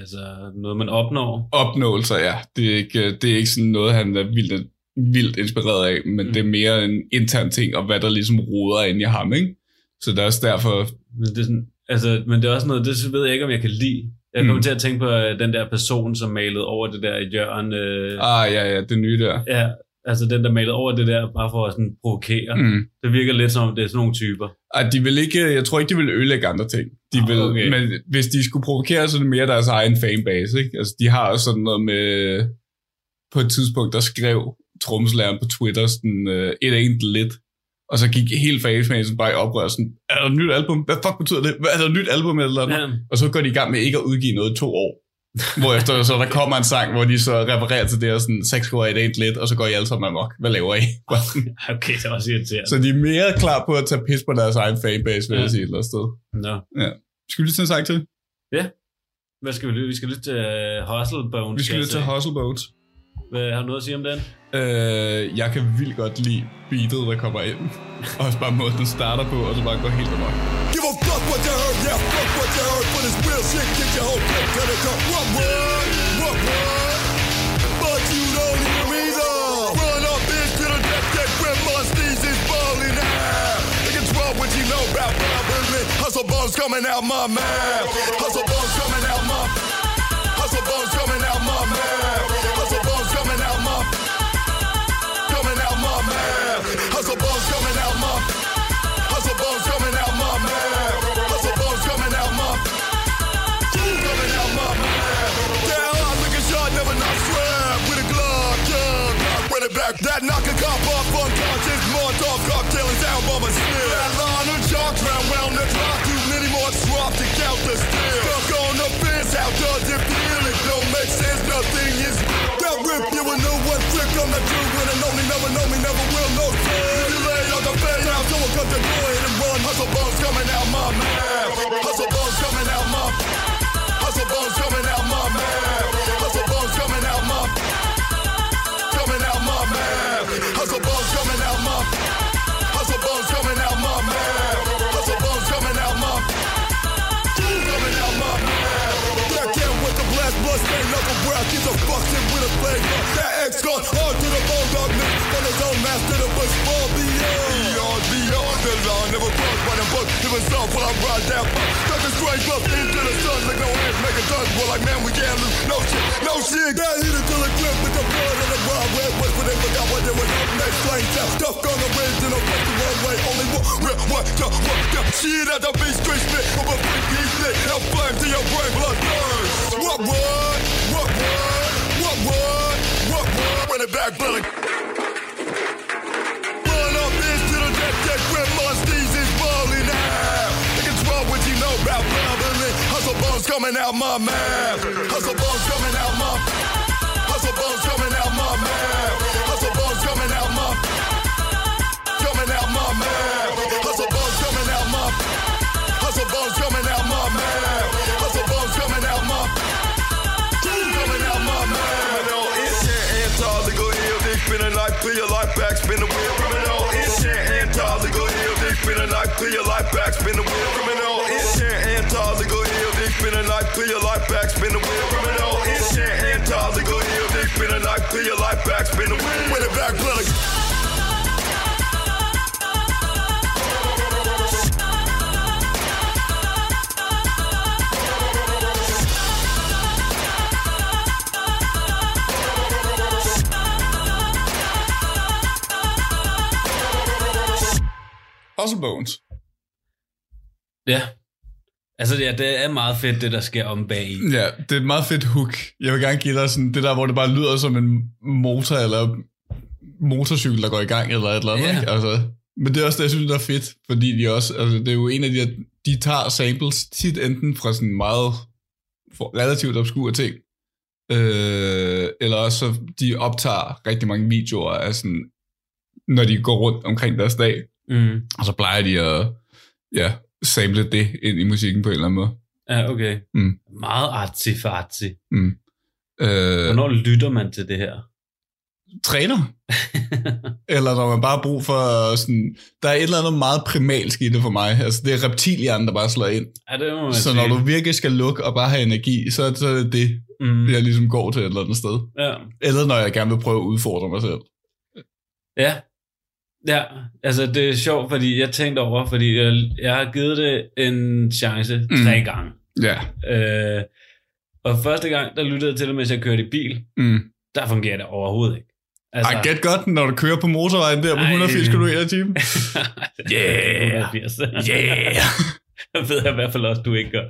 altså, noget man opnår. opnåelser, ja. Det er ikke, det er ikke sådan noget, han er vildt, vildt inspireret af, men Mm. mm. det er mere en intern ting, og hvad der ligesom roder ind i ham, ikke? Så det er også derfor, Men det er, sådan, altså, men det er også noget, det ved jeg ikke, om jeg kan lide. Jeg kommer Mm. til at tænke på øh, den der person, som malede over det der hjørne. Øh, ah ja, ja, det nye der. ja, altså den, der malede over det der, bare for at sådan provokere. Mm. Det virker lidt som, om det er sådan nogle typer. Ej, de vil ikke, jeg tror ikke, de vil ødelægge andre ting. De Ah, vil, okay. Men hvis de skulle provokere, så er det mere deres egen fanbase, ikke? Altså, de har også sådan noget med, på et tidspunkt, der skrev trommeslageren på Twitter sådan, uh, it ain't lit. Og så gik hele fansmassen bare i oprør sådan, er der et nyt album? Hvad fuck betyder det? Er der et nyt album eller noget? Ja. Og så går de i gang med ikke at udgive noget i to år. Hvorefter så der kommer en sang, hvor de så refererer til det her sådan, sex går et ain't lidt, og så går I alle sammen amok. Hvad laver I? Okay, det er også irriterende. så de er mere klar på at tage pis på deres egen fanbase, vil Ja. jeg sige et eller andet sted. Nå. Skal vi lige til en sang til? Hvad skal vi lytte? Vi skal lytte til uh, Hustle Bones. Vi skal lytte til Hustle Bones. Hvad, har du noget at sige om den? Øh, jeg kan vildt godt lide beatet, der kommer ind. Og også bare måden, den starter på, og så bare går helt amok. Give a fuck what you heard, yeah, fuck what you heard. but it's real shit, get your whole clip to it up, What, what, what, what? But you don't hear me though. Run up bitch to the death, get grandma's knees is falling out. They can what you know about bubbling. Hustle bones coming out my mouth. Hustle bones coming out my Hustle bones coming one trick. I'm the true one and only never know me, never will, no sin. You lay on the fade now, someone come to go ahead and run. Hustle bones coming out my mouth. Hustle bones Gun hard to the bone, dog nigga. His own master, the bush far beyond. Beyond, beyond the line. Never cross by the book. Living soft while I ride down. Got the straight up into the sun. Like no hands make a guns. Well, like man, we can't lose. No shit, no shit. That hit it till it grip with the blood and the wild red west. But they forgot what they was up next. Flames out. Stuff on the ridge in a fucking one way. Only one, real one, the one, the shit at the beat straight spit. From a freaky stick. Now flame to your brain, blood burns. What, what, what, what, what, what, what, what? Run it back, Billy. Run up bitch to the death, get grandma Steez is balling out. Can draw what you know about bubbling. Hustle bones coming out my mouth. Hustle bones coming out my Hustle bones coming out my mouth. To your life back, spin the wheel. Criminal intent, anti legal heel. They spin a life to your life back, spin the wheel. With it back, blood. Også Bones. Ja. Altså, ja, det er meget fedt, det der sker om bag i. Ja, det er et meget fedt hook. Jeg vil gerne give dig sådan det der, hvor det bare lyder som en motor eller motorcykel, der går i gang eller et eller andet. Ja. Ikke? Altså, men det er også det, jeg synes, der er fedt, fordi de også, altså, det er jo en af de, her- de tager samples tit enten fra sådan meget relativt obskure ting, øh, eller også så de optager rigtig mange videoer af sådan, når de går rundt omkring deres dag, Mm. og så plejer de at ja, sample det ind i musikken på en eller anden måde. Ja, okay. Mm. Meget artsy-fartsy. Mm. Øh, Hvornår lytter man til det her? træner, eller når man bare har brug for sådan, der er et eller andet meget primalsk i det for mig, altså det er reptilhjernen, der bare slår ind, Ja, det må man så sige. når du virkelig skal lukke og bare have energi, så, så er det det, Mm. jeg ligesom går til et eller andet sted. Ja. Eller når jeg gerne vil prøve at udfordre mig selv. Ja. Ja, altså det er sjovt, fordi jeg tænkte over, fordi jeg, jeg har givet det en chance Mm. tre gange. Ja. Øh, og første gang, der lyttede jeg til det, mens jeg kørte i bil. Mm. Der fungerer det overhovedet ikke. Altså, Ej, get godt, når du kører på motorvejen der på Ej. 180 km i timen. yeah. 180. Yeah! Jeg ved jeg i hvert fald også, du ikke gør.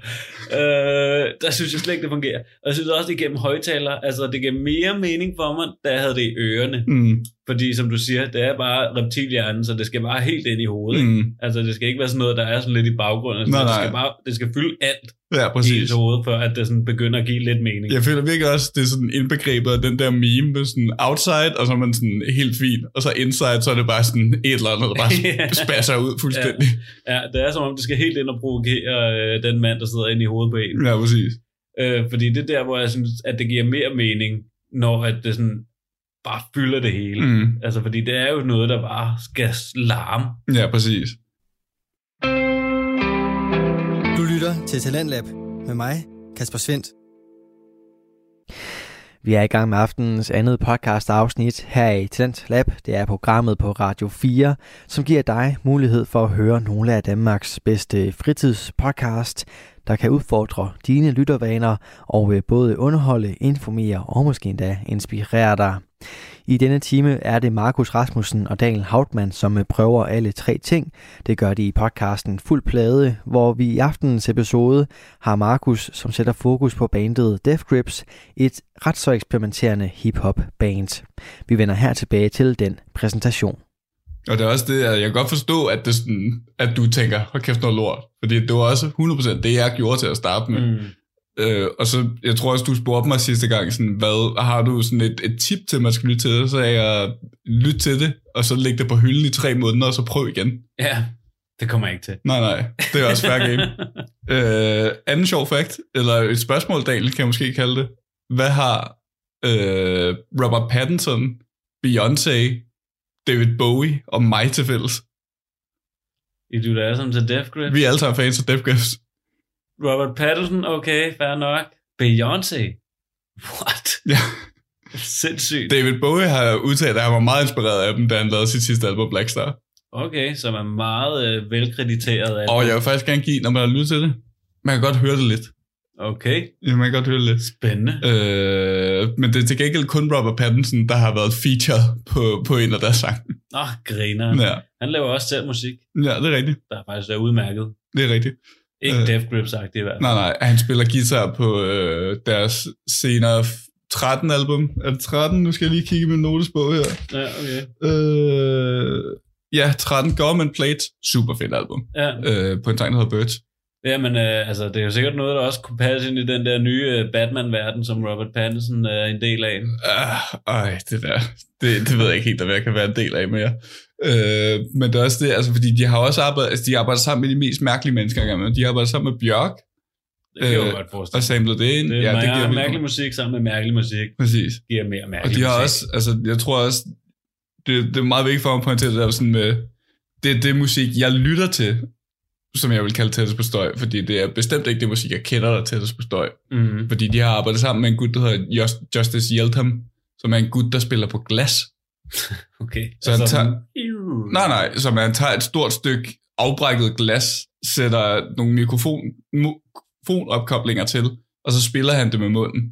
Øh, der synes jeg slet ikke, det fungerer. Og jeg synes også, det gennem højtaler, altså det giver mere mening for mig, da jeg havde det i ørerne. Mm. Fordi som du siger, det er bare reptilhjernen, så det skal bare helt ind i hovedet. Mm. Altså det skal ikke være sådan noget, der er sådan lidt i baggrunden. Nej, Nej, det, skal bare, det skal fylde alt Ja, i præcis. ens hoved, før at det sådan begynder at give lidt mening. Jeg føler virkelig også, det er sådan indbegrebet af den der meme med sådan outside, og så er man sådan helt fin, og så inside, så er det bare sådan et eller andet, der bare Ja. spasser ud fuldstændig. Ja, det er som om, det skal helt ind og provokere øh, den mand, der sidder inde i hovedet på en. Ja, præcis. Øh, fordi det er der, hvor jeg synes, at det giver mere mening, når at det sådan bare fylder det hele. Mm. Altså, fordi det er jo noget, der bare skal larme. Ja, præcis. Du lytter til Talentlab med mig, Kasper Svendt. Vi er i gang med aftenens andet podcast afsnit her i Talent Lab. Det er programmet på Radio 4, som giver dig mulighed for at høre nogle af Danmarks bedste fritidspodcast, der kan udfordre dine lyttervaner og øh, både underholde, informere og måske endda inspirere dig. I denne time er det Markus Rasmussen og Daniel Hautmann, som øh, prøver alle tre ting. Det gør de i podcasten Fuld Plade, hvor vi i aftenens episode har Markus, som sætter fokus på bandet Death Grips, et ret så eksperimenterende hip-hop band. Vi vender her tilbage til den præsentation. Og det er også det, at jeg kan godt forstå, at, det sådan, at du tænker, hold kæft noget lort. Fordi det var også 100% det, jeg gjorde til at starte med. Mm. Øh, og så, jeg tror også, du spurgte mig sidste gang, sådan, hvad, har du sådan et, et tip til, at man skal lytte til det? Så er jeg, lyt til det, og så læg det på hylden i tre måneder, og så prøv igen. Ja, det kommer jeg ikke til. Nej, nej, det er også fair game. øh, anden sjov fact, eller et spørgsmål, Daniel, kan jeg måske kalde det. Hvad har øh, Robert Pattinson, Beyoncé, David Bowie og mig til fælles? I du der er som til Death Grip. Vi er alle sammen fans af Death Grips. Robert Pattinson, okay, fair nok. Beyoncé. What? Ja. Sindssygt. David Bowie har udtalt, at han var meget inspireret af dem, da han lavede sit sidste album, Black Star. Okay, så man er meget øh, velkrediteret af Og jeg vil faktisk gerne give, når man har lyttet til det, man kan godt høre det lidt. Okay, Ja, man kan godt høre det spændende. Øh, men det er til gengæld kun Robert Pattinson, der har været feature på, på en af deres sange. Nå, griner. Ja. Han laver også selv musik, ja, det er rigtigt. der faktisk er udmærket. Det er rigtigt. Ikke Øh. Death Grip sagt i hvert fald. Nej, nej, han spiller guitar på øh, deres senere 13 album. Er det 13? Nu skal jeg lige kigge i min notesbog her. Ja, okay. Øh, ja, 13 Government Plate. Super fedt album. Ja, Øh, på en sang, der hedder Birds. Ja men øh, altså, det er jo sikkert noget, der også kunne passe ind i den der nye øh, Batman-verden, som Robert Pattinson er en del af. Uh, ej, det der, det, det ved jeg ikke helt, hvad jeg kan være en del af mere. Øh, men det er også det, altså, fordi de har også arbejdet, altså, de arbejder sammen med de mest mærkelige mennesker engang, de arbejder sammen med Bjørk Det kan jeg Øh, jo godt forestille og samlet det ind. Det, ja, det det giver mærkelig musik sammen med mærkelig musik Præcis. giver mere Og mærkelig de har musik. også, altså, jeg tror også, det, det er meget vigtigt for mig at pointere det der sådan med, det, det er musik, jeg lytter til, som jeg vil kalde tættest på støj, fordi det er bestemt ikke det musik, jeg kender, der er tættest på støj. Mm. Fordi de har arbejdet sammen med en gut, der hedder Just, Justice Yeltham, som er en gut, der spiller på glas. Okay. Så han tager- Iu. Nej, nej, som han tager et stort stykke afbrækket glas, sætter nogle mikrofon, mikrofonopkoblinger til, og så spiller han det med munden.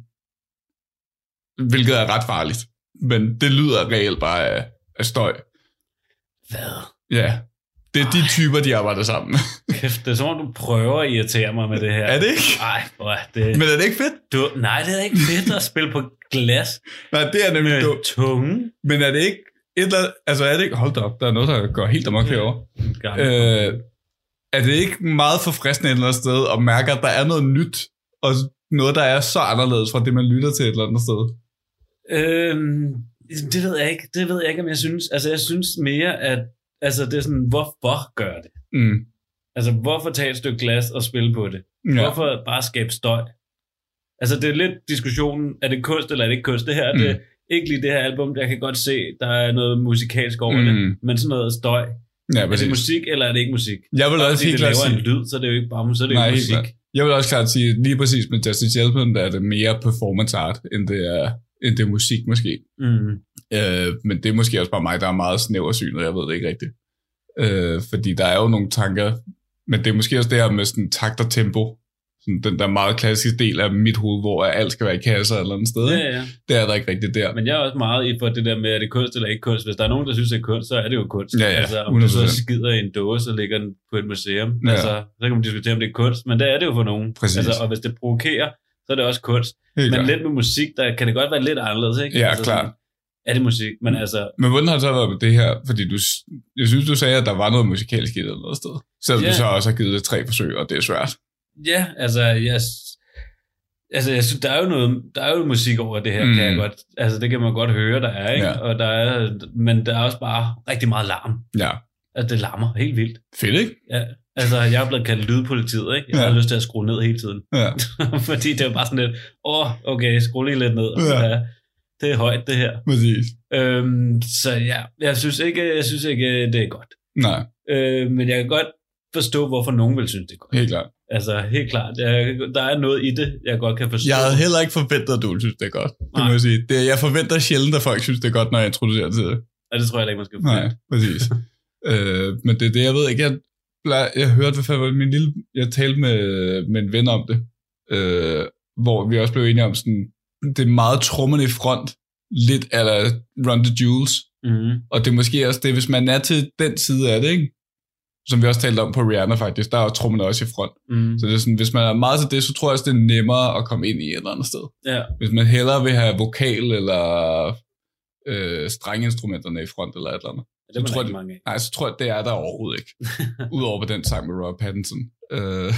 Hvilket er ret farligt. Men det lyder reelt bare af, af støj. Hvad? Ja, det er de typer, de arbejder sammen med. Kæft, det er som om, du prøver at irritere mig med det her. er det ikke? Ej, hvor det... Men er det ikke fedt? Du, nej, det er ikke fedt at spille på glas Nej, det er nemlig med dumt. tunge. Men er det ikke et eller altså er det ikke, hold da op, der er noget, der går helt amok herovre. Øh, er det ikke meget forfriskende et eller andet sted at mærke, at der er noget nyt, og noget, der er så anderledes fra det, man lytter til et eller andet sted? Øhm, det ved jeg ikke. Det ved jeg ikke, om jeg synes. Altså, jeg synes mere, at altså, det er sådan, hvorfor gør det? Mm. Altså, hvorfor tage et stykke glas og spille på det? Ja. Hvorfor bare skabe støj? Altså, det er lidt diskussionen, er det kunst eller er det ikke kunst? Det her, mm. det er ikke lige det her album, jeg kan godt se, der er noget musikalsk over Mm. det, men sådan noget støj. Ja, Er det musik, eller er det ikke musik? Jeg vil Bare også helt det klart laver en sige, lyd, så er det jo ikke bare så er det Nej, jo musik. jeg vil også klart sige, lige præcis med Justice Hjelpen, der er det mere performance art, end det er, end det er musik måske. Mm. Øh, men det er måske også bare mig, der er meget snæversynet, jeg ved det ikke rigtigt. Øh, fordi der er jo nogle tanker, men det er måske også det her med sådan takt og tempo, sådan den der meget klassiske del af mit hoved, hvor alt skal være i kasser eller andet sted. Ja, ja. Det er der ikke rigtigt der. Men jeg er også meget i for det der med, er det kunst eller ikke kunst. Hvis der er nogen, der synes, det er kunst, så er det jo kunst. Ja, ja, altså, om du så 100%. skider i en dåse og ligger den på et museum, Ja. altså, så kan man diskutere, om det er kunst, men det er det jo for nogen. Præcis. Altså, og hvis det provokerer, så er det også kunst. Helt men klart. lidt med musik, der kan det godt være lidt anderledes, ikke? Ja, altså, klart. Er det musik? Men altså, Men hvordan har det så været med det her? Fordi du, jeg synes, du sagde, at der var noget musikalsk i det eller noget sted. Selvom Ja. du så også har givet det tre forsøg, og det er svært. ja, altså, jeg, altså, jeg synes, der er jo noget, der er jo musik over det her, Mm. mm. kan jeg godt, altså, det kan man godt høre, der er, ikke? Ja. Og der er, men der er også bare rigtig meget larm. Ja. Altså, det larmer helt vildt. Fedt, ikke? Ja, altså jeg er blevet kaldt lydpolitiet, ikke? Jeg Ja. har lyst til at skrue ned hele tiden. Ja. Fordi det er bare sådan lidt, åh, okay, skru lige lidt ned. Ja. Ja. Det er højt, det her. Præcis. Øhm, så ja, jeg synes ikke, jeg synes ikke, det er godt. Nej, Øh, men jeg kan godt forstå, hvorfor nogen vil synes, det er godt. helt klart. Altså, helt klart. Jeg, der er noget i det, jeg godt kan forstå. Jeg havde heller ikke forventet, at du synes, det er godt. Det må Nej. jeg sige. Det, jeg forventer sjældent, at folk synes, det er godt, når jeg introducerer det til det. Og det tror jeg heller ikke, man skal Nej, forvente. præcis. øh, men det er det, jeg ved ikke. Jeg, jeg hørte, hvad fanden min lille... Jeg talte med, med en ven om det, øh, hvor vi også blev enige om sådan, det er meget trummende i front, lidt eller Run the Jewels, Mm-hmm. og det er måske også det, hvis man er til den side af det, ikke? som vi også talte om på Rihanna faktisk, der er trommerne også i front. Mm. Så det er sådan, hvis man er meget til det, så tror jeg også, det er nemmere at komme ind i et eller andet sted. Ja, Hvis man hellere vil have vokal eller øh, strenginstrumenterne i front eller et eller andet. Det er man tror, det- mange af. Nej, så tror jeg, det er der overhovedet ikke. Udover på den sang med Rob Pattinson. Øh,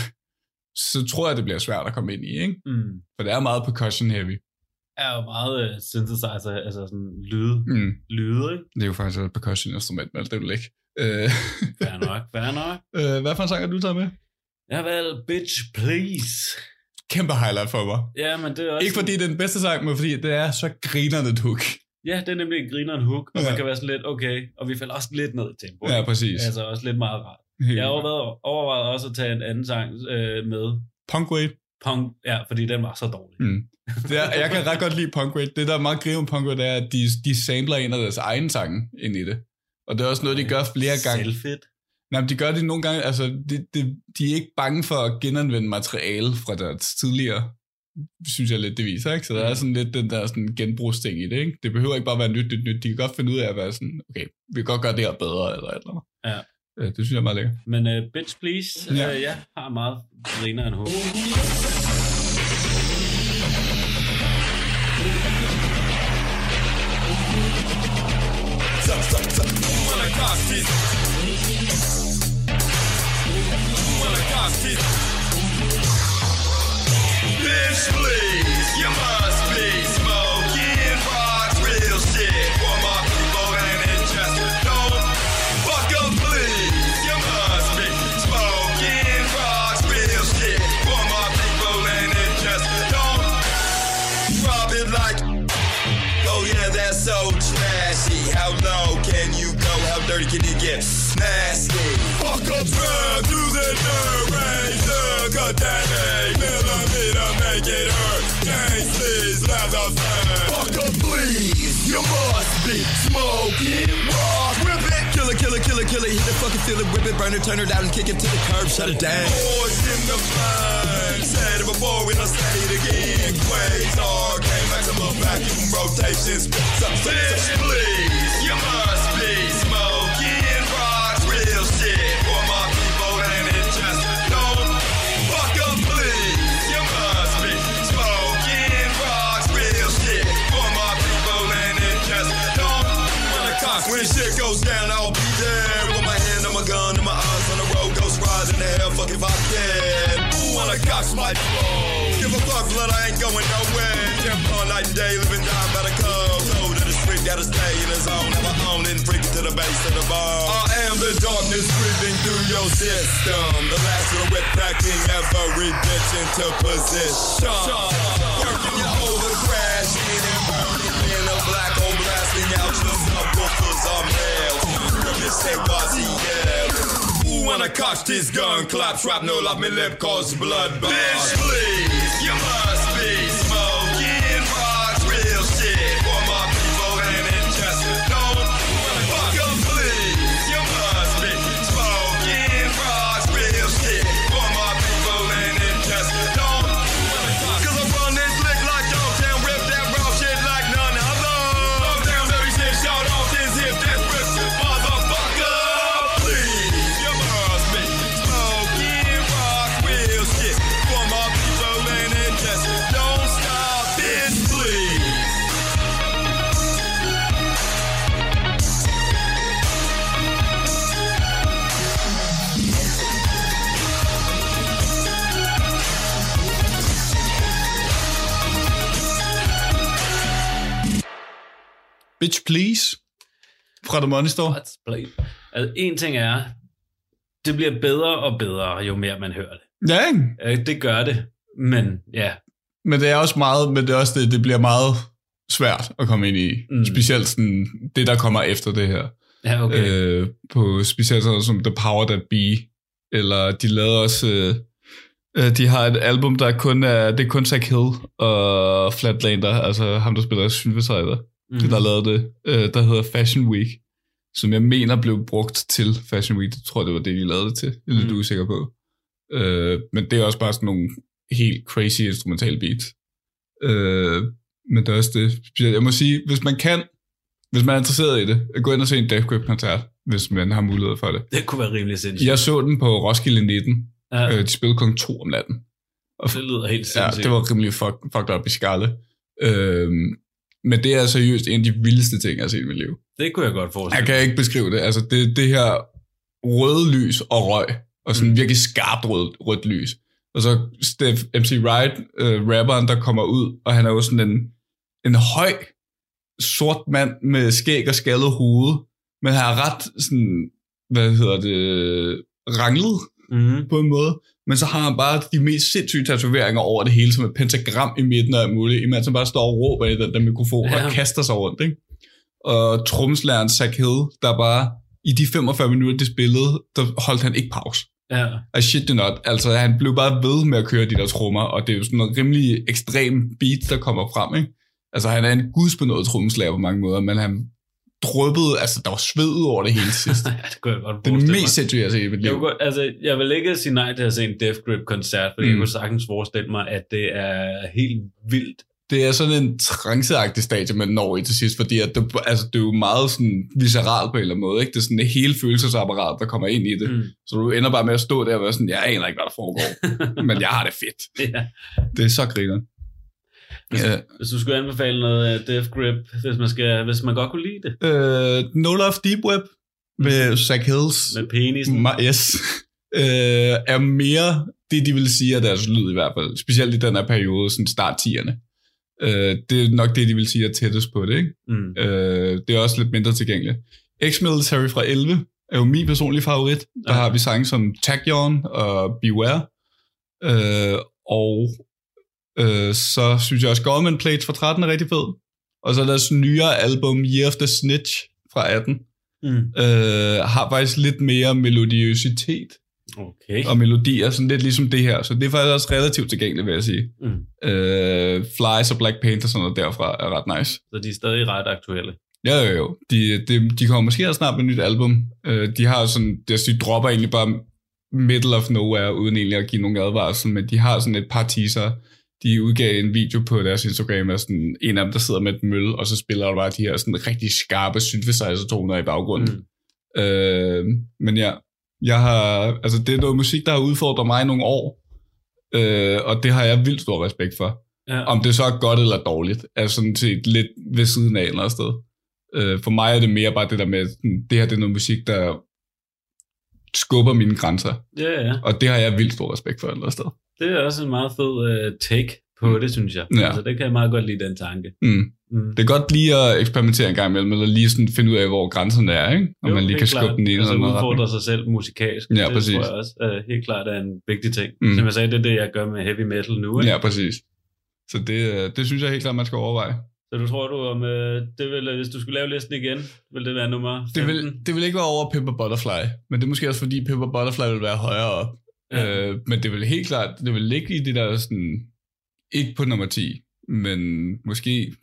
så tror jeg, det bliver svært at komme ind i, ikke? Mm. For det er meget percussion heavy. Er jo meget uh, synthesizer, altså sådan lyde, Mm. lyde, ikke? Det er jo faktisk et percussion instrument, men det er det ikke. Øh, Fair nok, fair nok. øh, hvad for en sang har du taget med? Ja vel, bitch, please. Kæmpe highlight for mig. Ja, men det er også... Ikke fordi det er den bedste sang, men fordi det er så grinerende et hook. Ja, det er nemlig en griner en hook, og Ja. man kan være sådan lidt, okay, og vi falder også lidt ned i tempo. Ja, præcis. Altså også lidt meget rart. Helt Jeg har overvejet, overvejet også at tage en anden sang øh, med. Punk Wade. Punk, ja, fordi den var så dårlig. Mm. Det er, jeg kan ret godt lide Punk Wade. Det, der er meget grine med Punk det er, at de, de samler en af deres egen sange ind i det. Og det er også noget, de gør flere gange. Selvfedt. Nej, men de gør det nogle gange, altså, de, de, de er ikke bange for at genanvende materiale fra deres tidligere, synes jeg lidt, det viser, ikke? Så der er sådan lidt den der sådan genbrugsting i det, ikke? Det behøver ikke bare være nyt, nyt, nyt. De kan godt finde ud af at være sådan, okay, vi kan godt gøre det her bedre, eller et eller andet. Ja. Øh, Det synes jeg er meget lækkert. Men uh, bitch, please, Ja. uh, jeg har meget griner en hook. Bitch, please, you must How low can you go? How dirty, can it get nasty? Fuck up, drive through the nerve range. Look at that eight millimeter, make it hurt. Please, leather fan. Fuck up, please. You must be smoking rock. Rip it, kill it, kill it, kill it, kill it. Hit it, fucking feel it, whip it, burn it, turn it out and kick it to the curb, shut it down. Boys in the flame. Said it before, we done say it again. Quasar, game maximum vacuum rotation. Spit some bitch, please. You must be smoking rock. Real shit for my people, and it just don't fuck up, please. You must be smoking rocks. Real shit for my people, and it just don't wanna cock. When shit goes down, I'll be there with my hand on my gun and my eyes on the road. Ghost riding the hell, fuck if I'm dead. Who wanna cock my flow? Give a fuck, blood, I ain't going nowhere. Jump all night and day, living down by the cove. Toe to the street, gotta stay in the zone. My own and freaking to the base of the bar. I am the darkness breathing through your system. The last little whip packing every bitch into position. Working you over, crashing and burning in a black hole, blasting out your subwoofers are male. Scrimmage say what's he yell. Who wanna cock this gun? Clap, shrapnel up my lip, cause blood Bitch, please, you must Please fra The Money Store. Let's play. Altså, en ting er, det bliver bedre og bedre, jo mere man hører det. Ja, ikke? Øh, Det gør det, men ja, Men det er også meget, men det er også det, det bliver meget svært at komme ind i. Mm. Specielt sådan, det, der kommer efter det her. ja okay. Øh, på specielt sådan som The Power That Be. Eller de lavede også... Øh, øh, de har et album, der kun er, det er kun Zach Hill og Flatlander, altså ham, der spiller synthesizer. Mm. Det, der lavede det, øh, der hedder Fashion Week, som jeg mener blev brugt til Fashion Week. Det tror jeg, det var det, de lavede det til. Det er lidt Mm. usikker på. Øh, men det er også bare sådan nogle helt crazy instrumental beats. Øh, men det er også det. Jeg må sige, hvis man kan, hvis man er interesseret i det, gå ind og se en Death Grip-koncert, hvis man har mulighed for det. Det kunne være rimelig sindssygt. Jeg så den på Roskilde 19. ja, Øh, de spillede kl. 2 om natten. det lyder helt Ja, sindssygt. det var rimelig fuck, fucked up i skalle. Øh, men det er seriøst en af de vildeste ting, jeg har set i mit liv. det kunne jeg godt forestille Jeg kan ikke beskrive det. Altså, det, det her røde lys og røg, og sådan Mm. mm. virkelig skarpt rød, rødt lys. Og så Steph MC Wright, øh, rapperen, der kommer ud, og han er jo sådan en, en høj, sort mand med skæg og skaldet hoved, men han er ret sådan, hvad hedder det, ranglet Mm-hmm. på en måde. Men så har han bare de mest sindssyge tatoveringer over det hele, som et pentagram i midten af muligt, imens han bare står og råber i den der mikrofon. Ja. og kaster sig rundt. Ikke? Og tromslæren Zach Hill, der bare i de 45 minutter, det spillede, der holdt han ikke pause. Ja. I shit you not. Altså, han blev bare ved med at køre de der trommer, og det er jo sådan noget rimelig ekstrem beat, der kommer frem, ikke? Altså, han er en gudsbenået trommeslager på mange måder, men han dryppede, altså, der var sved over det hele sidst. ja, det kunne jeg godt det er mig. mest sindssyge, jeg har set i mit Jeg, liv. kunne, godt- altså, jeg vil ikke sige nej til at se en Death Grip-koncert, fordi mm. jeg kunne sagtens forestille mig, at det er helt vildt. det er sådan en tranceagtig stadie, man når i til sidst, fordi at det, altså, det er jo meget sådan visceralt på en eller anden måde. Ikke? Det er sådan et hele følelsesapparat, der kommer ind i det. Mm. Så du ender bare med at stå der og være sådan, jeg aner ikke, hvad der foregår, men jeg har det fedt. ja. Det er så griner. Hvis, Ja. hvis du skulle anbefale noget af Death Grip, hvis man, skal, hvis man godt kunne lide det, Uh, no Love Deep Web med Zach Hills. med penisen. Ma- yes. Uh, er mere det, de vil sige af deres lyd i hvert fald. Specielt i den her periode, sådan start 10'erne. Uh, det er nok det, de vil sige er tættest på det, ikke? Mm. Øh, det er også lidt mindre tilgængeligt. X-Military fra 11 er jo min personlige favorit. Der Ja. har vi sange som Tachyon og Beware. Øh, og øh, så synes jeg også Government Plates fra 13 er rigtig fed. Og så er deres nyere album Year of the Snitch fra 18. Mm. øh, har faktisk lidt mere melodiøsitet Okay. og melodier, sådan lidt ligesom det her. Så det er faktisk også relativt tilgængeligt, vil jeg sige. Mm. Øh, Flies og Black Panther sådan noget derfra er ret nice. Så de er stadig ret aktuelle. Ja, jo, jo. De, de, de kommer måske også snart med et nyt album. Øh, de har sådan, altså, de dropper egentlig bare middle of nowhere, uden egentlig at give nogen advarsel, men de har sådan et par teaser. De udgav en video på deres Instagram af sådan en af dem, der sidder med et mølle, og så spiller der bare de her sådan rigtig skarpe synthesizer-toner i baggrunden. Mm. Øh, men ja, jeg har, altså det er noget musik, der har udfordret mig i nogle år, øh, og det har jeg vildt stor respekt for. Ja. Om det så er godt eller dårligt, er sådan set lidt ved siden af et eller andet sted. Øh, for mig er det mere bare det der med, det her det er noget musik, der skubber mine grænser, ja, ja. og det har jeg vildt stor respekt for et eller andet sted. Det er også en meget fed uh, take på det, synes jeg. Ja. Altså, det kan jeg meget godt lide, den tanke. Mm. Mm. Det er godt lige at eksperimentere en gang imellem, eller lige sådan finde ud af, hvor grænserne er, ikke? Om man lige kan skubbe klart. den ene altså, eller anden udfordre sig selv musikalsk. Ja, det præcis. tror jeg også uh, helt klart er en vigtig ting. Mm. Mm. Som jeg sagde, det er det, jeg gør med heavy metal nu. Ikke? Ja, præcis. Så det, øh, det synes jeg helt klart, man skal overveje. Så du tror, du om, det vil, hvis du skulle lave listen igen, vil det være nummer 15? Det vil, det vil ikke være over Pepper Butterfly, men det er måske også fordi Pepper Butterfly vil være højere op. Ja. Øh, men det vil helt klart, det vil ligge i det der sådan, ikke på nummer 10, men måske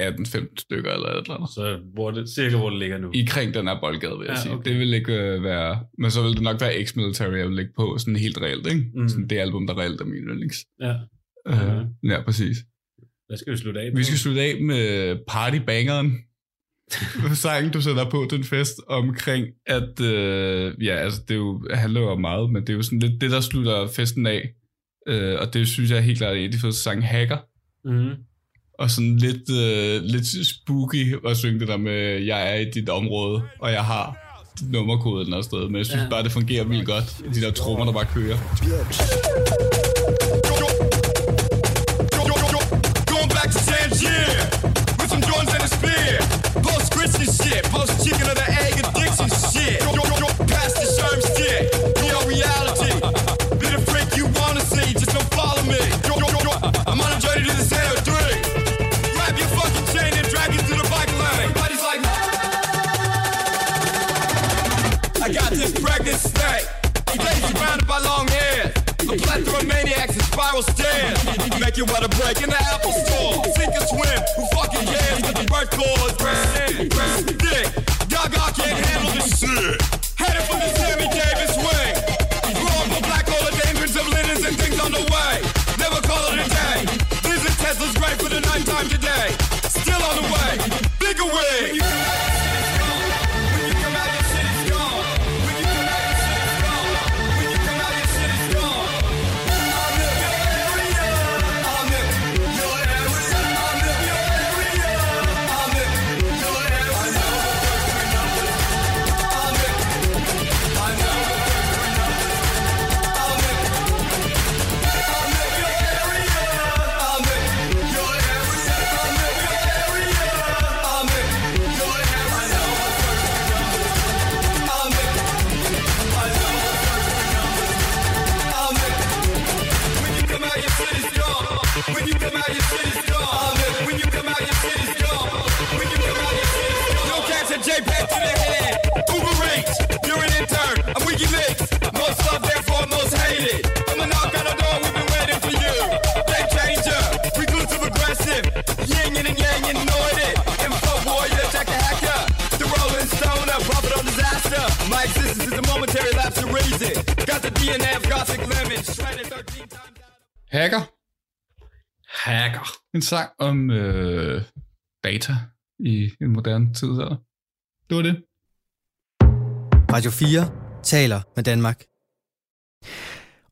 18-15 stykker eller et eller andet. Så hvor det, cirka hvor det ligger nu. I kring den her boldgade, vil jeg Ja, sige. okay. Det vil ikke øh, være, men så vil det nok være X-Military, jeg vil lægge på, sådan helt reelt, ikke? Mm. Sådan det album, der reelt er min yndlings. Ja. Øh, ja, præcis. Hvad skal vi slutte af på? Vi skal slutte af med partybangeren. sangen, du sætter på den fest omkring, at øh, ja, altså det er jo, handler jo om meget, men det er jo sådan lidt det, der slutter festen af. Øh, og det synes jeg er helt klart en af de fedeste sange, Hacker. Mm. Og sådan lidt, øh, lidt spooky at synge det der med, jeg er i dit område, og jeg har dit nummerkode eller sted. Men jeg synes Ja. bare, det fungerer vildt godt. De der trommer, der bare kører. Going spiral stairs. Make you wanna break in the Apple store. Sink or swim, who fucking cares? With the birth chords, dick. Gaga can't handle this shit. Is a momentary lapse of reason. Got the DNA of gothic lemon, shredded 13 times. Hacker. Hacker. En sang om øh, data i en moderne tid. Så. Det var det. Radio 4 taler med Danmark.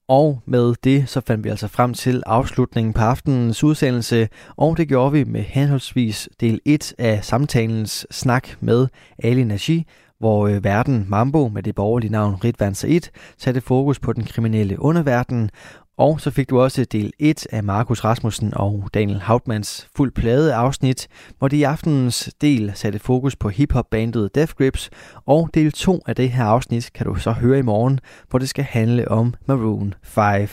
Og med det så fandt vi altså frem til afslutningen på aftenens udsendelse, og det gjorde vi med henholdsvis del 1 af samtalens snak med Ali Naji, hvor øh, verden Mambo med det borgerlige navn Ritvan Said satte fokus på den kriminelle underverden, og så fik du også del 1 af Markus Rasmussen og Daniel Hautmans fuld plade afsnit, hvor de i aftenens del satte fokus på hiphop-bandet Death Grips, og del 2 af det her afsnit kan du så høre i morgen, hvor det skal handle om Maroon 5.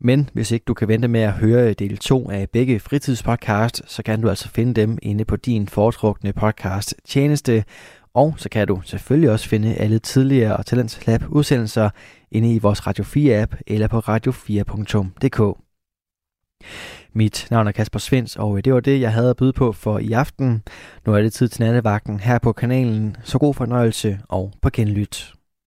Men hvis ikke du kan vente med at høre del 2 af begge fritidspodcast, så kan du altså finde dem inde på din foretrukne podcast tjeneste. Og så kan du selvfølgelig også finde alle tidligere Talents Lab udsendelser inde i vores Radio 4 app eller på radio4.dk. Mit navn er Kasper Svens, og øh, det var det, jeg havde at byde på for i aften. Nu er det tid til nattevagten her på kanalen, så god fornøjelse og på genlyt.